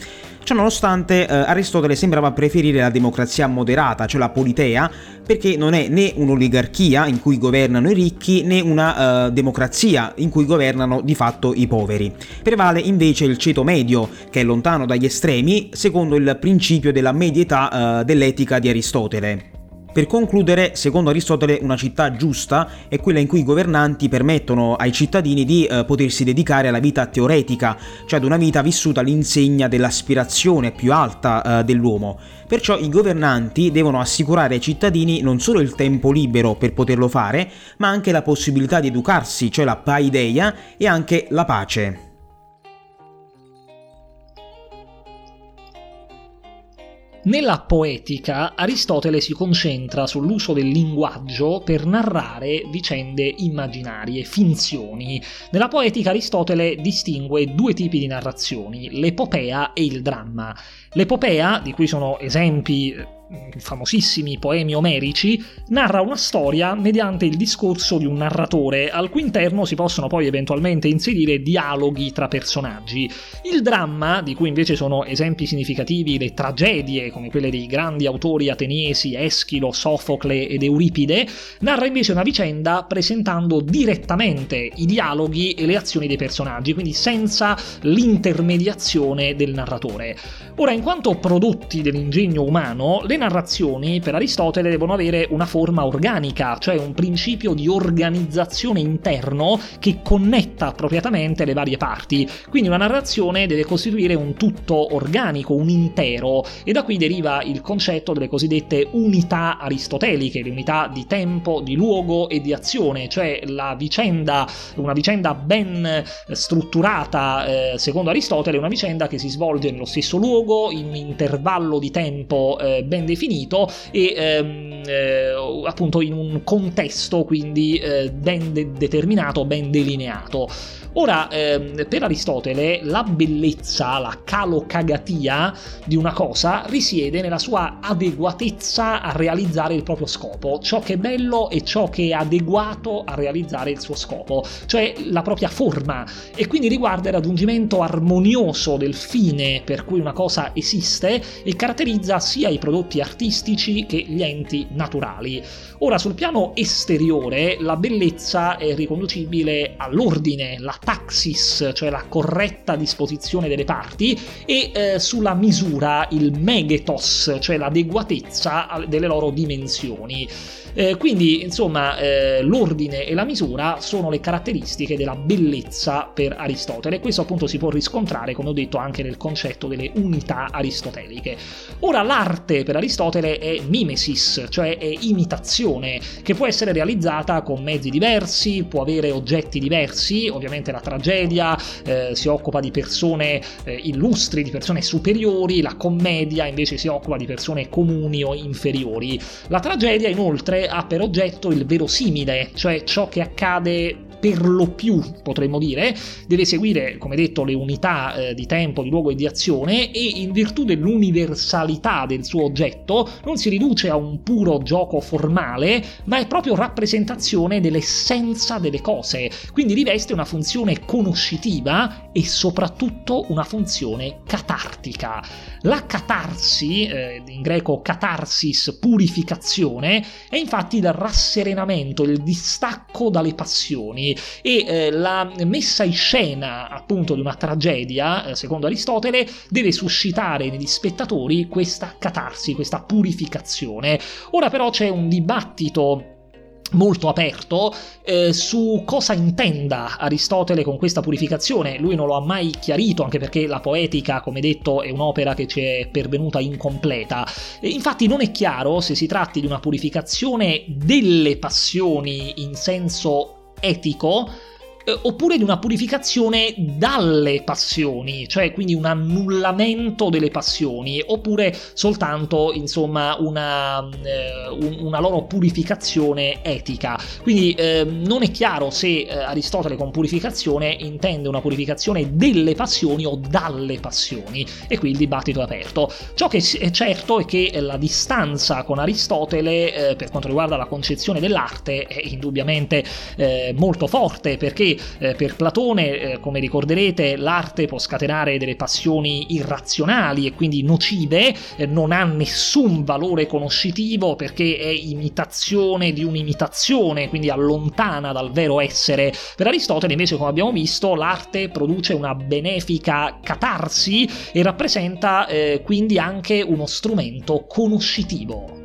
Ciononostante eh, Aristotele sembrava preferire la democrazia moderata, cioè la politea, perché non è né un'oligarchia in cui governano i ricchi né una uh, democrazia in cui governano di fatto i poveri. Prevale invece il ceto medio, che è lontano dagli estremi, secondo il principio della medietà uh, dell'etica di Aristotele. Per concludere, secondo Aristotele, una città giusta è quella in cui i governanti permettono ai cittadini di eh, potersi dedicare alla vita teoretica, cioè ad una vita vissuta all'insegna dell'aspirazione più alta eh, dell'uomo. Perciò i governanti devono assicurare ai cittadini non solo il tempo libero per poterlo fare, ma anche la possibilità di educarsi, cioè la paideia, e anche la pace. Nella poetica Aristotele si concentra sull'uso del linguaggio per narrare vicende immaginarie, finzioni. Nella poetica Aristotele distingue due tipi di narrazioni, l'epopea e il dramma. L'epopea, di cui sono esempi famosissimi poemi omerici, narra una storia mediante il discorso di un narratore, al cui interno si possono poi eventualmente inserire dialoghi tra personaggi. Il dramma, di cui invece sono esempi significativi le tragedie, come quelle dei grandi autori ateniesi Eschilo, Sofocle ed Euripide, narra invece una vicenda presentando direttamente i dialoghi e le azioni dei personaggi, quindi senza l'intermediazione del narratore. Ora, in quanto prodotti dell'ingegno umano, le narrazioni per Aristotele devono avere una forma organica, cioè un principio di organizzazione interno che connetta appropriatamente le varie parti. Quindi una narrazione deve costituire un tutto organico, un intero, e da qui deriva il concetto delle cosiddette unità aristoteliche, le unità di tempo, di luogo e di azione, cioè la vicenda, una vicenda ben strutturata eh, secondo Aristotele, una vicenda che si svolge nello stesso luogo, in un intervallo di tempo eh, ben definito e ehm, eh, appunto in un contesto quindi eh, ben de- determinato, ben delineato. Ora, ehm, per Aristotele, la bellezza, la calocagatia di una cosa risiede nella sua adeguatezza a realizzare il proprio scopo, ciò che è bello e ciò che è adeguato a realizzare il suo scopo, cioè la propria forma, e quindi riguarda il raggiungimento armonioso del fine per cui una cosa esiste e caratterizza sia i prodotti artistici che gli enti naturali. Ora, sul piano esteriore, la bellezza è riconducibile all'ordine, la taxis, cioè la corretta disposizione delle parti, e eh, sulla misura, il megetos, cioè l'adeguatezza delle loro dimensioni. Eh, quindi, insomma, eh, l'ordine e la misura sono le caratteristiche della bellezza per Aristotele. Questo appunto si può riscontrare, come ho detto, anche nel concetto delle unità aristoteliche. Ora, l'arte per Aristotele è mimesis, cioè è imitazione, che può essere realizzata con mezzi diversi, può avere oggetti diversi, ovviamente la tragedia eh, si occupa di persone eh, illustri, di persone superiori, la commedia invece si occupa di persone comuni o inferiori. La tragedia inoltre ha per oggetto il verosimile, cioè ciò che accade per lo più, potremmo dire, deve seguire, come detto, le unità eh, di tempo, di luogo e di azione e in virtù dell'universalità del suo oggetto non si riduce a un puro gioco formale, ma è proprio rappresentazione dell'essenza delle cose, quindi riveste una funzione conoscitiva e soprattutto una funzione catartica. La catarsi, eh, in greco catarsis, purificazione, è infatti il rasserenamento, il distacco dalle passioni e eh, la messa in scena appunto di una tragedia, eh, secondo Aristotele, deve suscitare negli spettatori questa catarsi, questa purificazione. Ora però c'è un dibattito molto aperto eh, su cosa intenda Aristotele con questa purificazione. Lui non lo ha mai chiarito, anche perché la poetica, come detto, è un'opera che ci è pervenuta incompleta. E infatti non è chiaro se si tratti di una purificazione delle passioni in senso etico eh, oppure di una purificazione dalle passioni, cioè quindi un annullamento delle passioni, oppure soltanto insomma una, eh, una loro purificazione etica. Quindi eh, non è chiaro se eh, Aristotele con purificazione intende una purificazione delle passioni o dalle passioni, e qui il dibattito è aperto. Ciò che è certo è che la distanza con Aristotele eh, per quanto riguarda la concezione dell'arte è indubbiamente molto forte perché eh, per Platone, eh, come ricorderete, l'arte può scatenare delle passioni irrazionali e quindi nocive, eh, non ha nessun valore conoscitivo perché è imitazione di un'imitazione, quindi allontana dal vero essere. Per Aristotele invece, come abbiamo visto, l'arte produce una benefica catarsi e rappresenta eh, quindi anche uno strumento conoscitivo.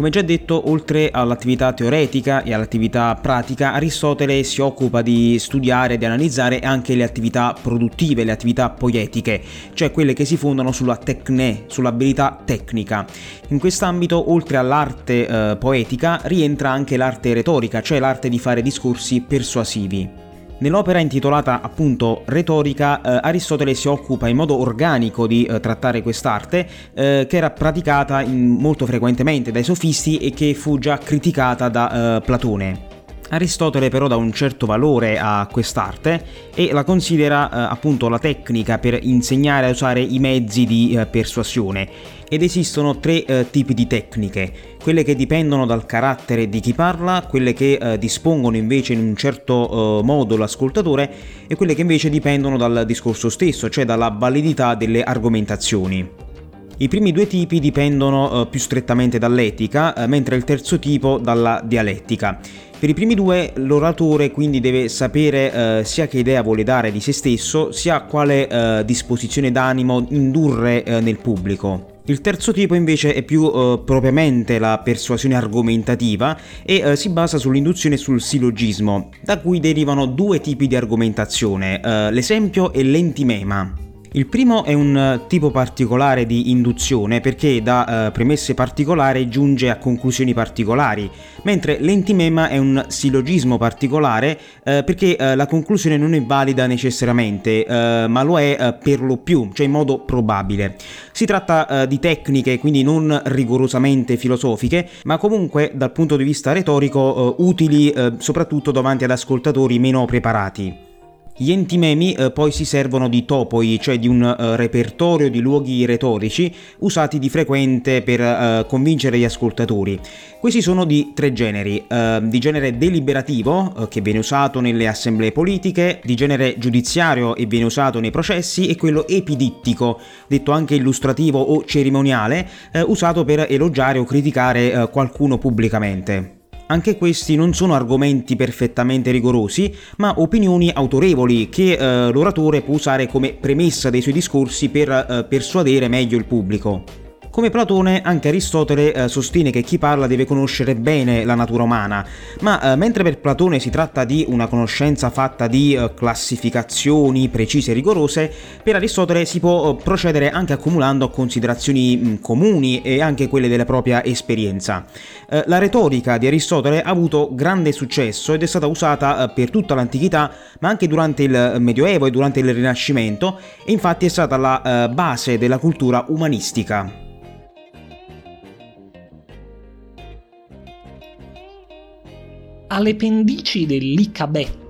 Come già detto, oltre all'attività teoretica e all'attività pratica, Aristotele si occupa di studiare e di analizzare anche le attività produttive, le attività poetiche, cioè quelle che si fondano sulla tecne, sull'abilità tecnica. In quest'ambito, oltre all'arte eh, poetica, rientra anche l'arte retorica, cioè l'arte di fare discorsi persuasivi. Nell'opera intitolata appunto Retorica, eh, Aristotele si occupa in modo organico di eh, trattare quest'arte, eh, che era praticata in, molto frequentemente dai sofisti e che fu già criticata da eh, Platone. Aristotele però dà un certo valore a quest'arte e la considera eh, appunto la tecnica per insegnare a usare i mezzi di eh, persuasione ed esistono tre eh, tipi di tecniche, quelle che dipendono dal carattere di chi parla, quelle che eh, dispongono invece in un certo eh, modo l'ascoltatore e quelle che invece dipendono dal discorso stesso, cioè dalla validità delle argomentazioni. I primi due tipi dipendono eh, più strettamente dall'etica, eh, mentre il terzo tipo dalla dialettica. Per i primi due l'oratore quindi deve sapere eh, sia che idea vuole dare di se stesso, sia quale eh, disposizione d'animo indurre eh, nel pubblico. Il terzo tipo invece è più eh, propriamente la persuasione argomentativa e eh, si basa sull'induzione e sul sillogismo, da cui derivano due tipi di argomentazione, eh, l'esempio e l'entimema. Il primo è un eh, tipo particolare di induzione perché da eh, premesse particolari giunge a conclusioni particolari, mentre l'entimema è un sillogismo particolare eh, perché eh, la conclusione non è valida necessariamente, eh, ma lo è eh, per lo più, cioè in modo probabile. Si tratta di tecniche quindi non rigorosamente filosofiche, ma comunque dal punto di vista retorico utili soprattutto davanti ad ascoltatori meno preparati. Gli entimemi eh, poi si servono di topoi, cioè di un eh, repertorio di luoghi retorici usati di frequente per eh, convincere gli ascoltatori. Questi sono di tre generi, eh, di genere deliberativo, eh, che viene usato nelle assemblee politiche, di genere giudiziario e viene usato nei processi, e quello epidittico, detto anche illustrativo o cerimoniale, eh, usato per elogiare o criticare qualcuno pubblicamente. Anche questi non sono argomenti perfettamente rigorosi, ma opinioni autorevoli che eh, l'oratore può usare come premessa dei suoi discorsi per eh, persuadere meglio il pubblico. Come Platone, anche Aristotele eh, sostiene che chi parla deve conoscere bene la natura umana, ma eh, mentre per Platone si tratta di una conoscenza fatta di eh, classificazioni precise e rigorose, per Aristotele si può eh, procedere anche accumulando considerazioni mh, mm, comuni e anche quelle della propria esperienza. Eh, la retorica di Aristotele ha avuto grande successo ed è stata usata eh, per tutta l'antichità, ma anche durante il Medioevo e durante il Rinascimento, e infatti è stata la base della cultura umanistica. Alle pendici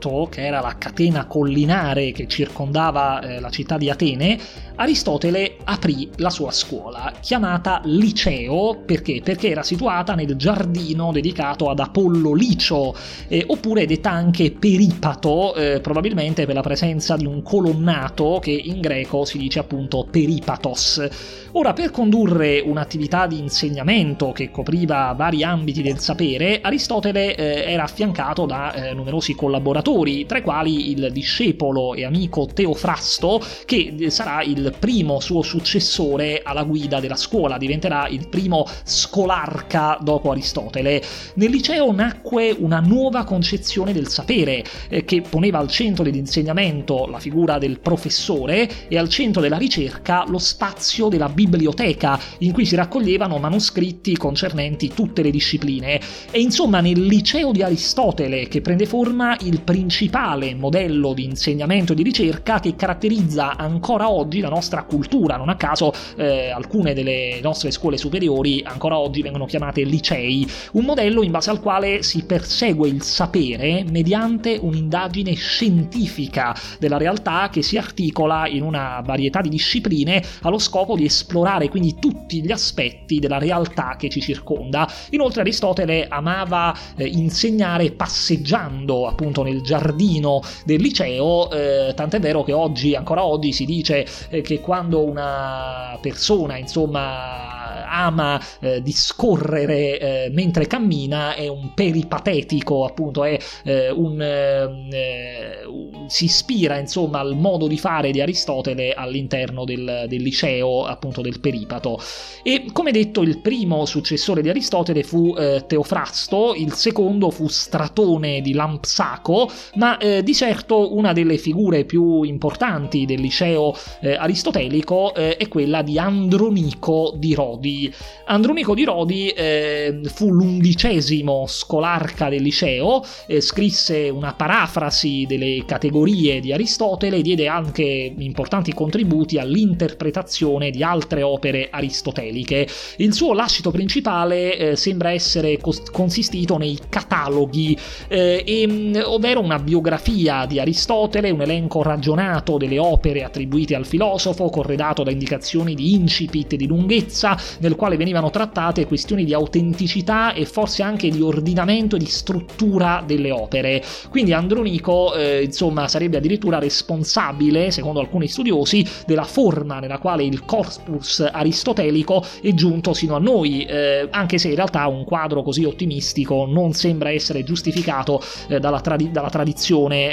dell'Icabetto, che era la catena collinare che circondava eh, la città di Atene, Aristotele aprì la sua scuola, chiamata Liceo, perché? Perché era situata nel giardino dedicato ad Apollo Licio, eh, oppure detta anche Peripato, eh, probabilmente per la presenza di un colonnato che in greco si dice appunto Peripatos. Ora, per condurre un'attività di insegnamento che copriva vari ambiti del sapere, Aristotele eh, era affiancato da eh, numerosi collaboratori imperatori, tra i quali il discepolo e amico Teofrasto, che sarà il primo suo successore alla guida della scuola, diventerà il primo scolarca dopo Aristotele. Nel liceo nacque una nuova concezione del sapere, eh, che poneva al centro dell'insegnamento la figura del professore e al centro della ricerca lo spazio della biblioteca, in cui si raccoglievano manoscritti concernenti tutte le discipline. E insomma nel liceo di Aristotele che prende forma il principale modello di insegnamento e di ricerca che caratterizza ancora oggi la nostra cultura. Non a caso eh, alcune delle nostre scuole superiori ancora oggi vengono chiamate licei, un modello in base al quale si persegue il sapere mediante un'indagine scientifica della realtà che si articola in una varietà di discipline allo scopo di esplorare quindi tutti gli aspetti della realtà che ci circonda. Inoltre Aristotele amava eh, insegnare passeggiando appunto nel giardino del liceo, eh, tant'è vero che oggi, ancora oggi, si dice eh, che quando una persona insomma ama eh, discorrere eh, mentre cammina è un peripatetico appunto è eh, un, eh, un, si ispira insomma al modo di fare di Aristotele all'interno del, del, liceo appunto del peripato. E come detto il primo successore di Aristotele fu Teofrasto il secondo fu Stratone di Lampsaco ma eh, di certo una delle figure più importanti del liceo aristotelico è quella di Andronico di Rodi Andronico di Rodi eh, fu l'undicesimo scolarca del liceo, eh, scrisse una parafrasi delle categorie di Aristotele e diede anche importanti contributi all'interpretazione di altre opere aristoteliche. Il suo lascito principale eh, sembra essere cos- consistito nei cataloghi, eh, e, mm, ovvero una biografia di Aristotele, un elenco ragionato delle opere attribuite al filosofo, corredato da indicazioni di incipit e di lunghezza, nel quale venivano trattate questioni di autenticità e forse anche di ordinamento e di struttura delle opere. Quindi Andronico, eh, insomma, sarebbe addirittura responsabile, secondo alcuni studiosi, della forma nella quale il corpus aristotelico è giunto sino a noi, eh, anche se in realtà un quadro così ottimistico non sembra essere giustificato eh, dalla, tradi- dalla, tradizione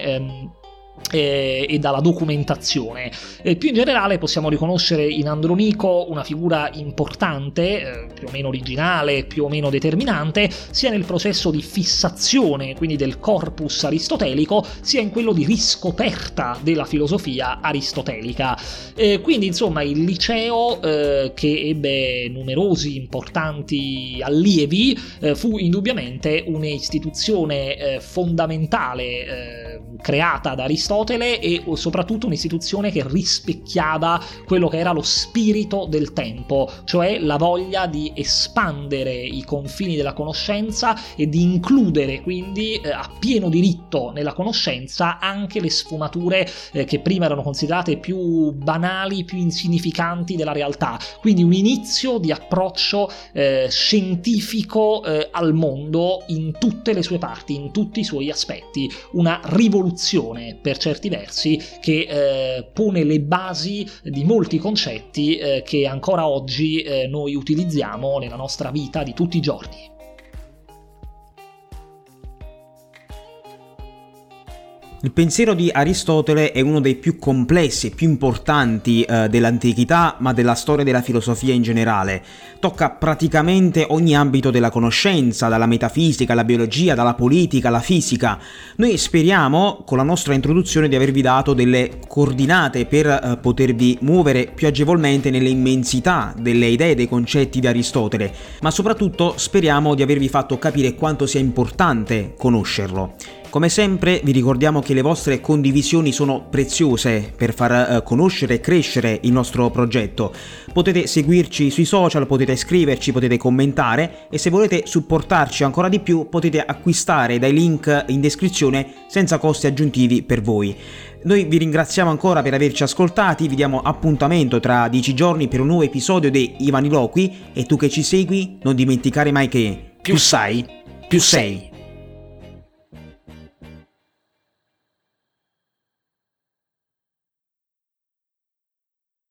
ehm, e, e dalla documentazione. E più in generale possiamo riconoscere in Andronico una figura importante, eh, più o meno originale, più o meno determinante, sia nel processo di fissazione, quindi del corpus aristotelico, sia in quello di riscoperta della filosofia aristotelica. Eh, quindi insomma il liceo, eh, che ebbe numerosi importanti allievi, eh, fu indubbiamente un'istituzione eh, fondamentale eh, creata da Aristotele Aristotele e soprattutto un'istituzione che rispecchiava quello che era lo spirito del tempo, cioè la voglia di espandere i confini della conoscenza e di includere quindi eh, a pieno diritto nella conoscenza anche le sfumature eh, che prima erano considerate più banali, più insignificanti della realtà. Quindi un inizio di approccio eh, scientifico eh, al mondo in tutte le sue parti, in tutti i suoi aspetti, una rivoluzione per certi versi che eh, pone le basi di molti concetti eh, che ancora oggi eh, noi utilizziamo nella nostra vita di tutti i giorni. Il pensiero di Aristotele è uno dei più complessi e più importanti eh, dell'antichità, ma della storia della filosofia in generale. Tocca praticamente ogni ambito della conoscenza, dalla metafisica alla biologia, dalla politica alla fisica. Noi speriamo, con la nostra introduzione, di avervi dato delle coordinate per eh, potervi muovere più agevolmente nelle immensità delle idee e dei concetti di Aristotele, ma soprattutto speriamo di avervi fatto capire quanto sia importante conoscerlo. Come sempre vi ricordiamo che le vostre condivisioni sono preziose per far eh, conoscere e crescere il nostro progetto. Potete seguirci sui social, potete scriverci, potete commentare e se volete supportarci ancora di più potete acquistare dai link in descrizione senza costi aggiuntivi per voi. Noi vi ringraziamo ancora per averci ascoltati, vi diamo appuntamento tra dieci giorni per un nuovo episodio di Ivaniloqui e tu che ci segui non dimenticare mai che più sai, più sei.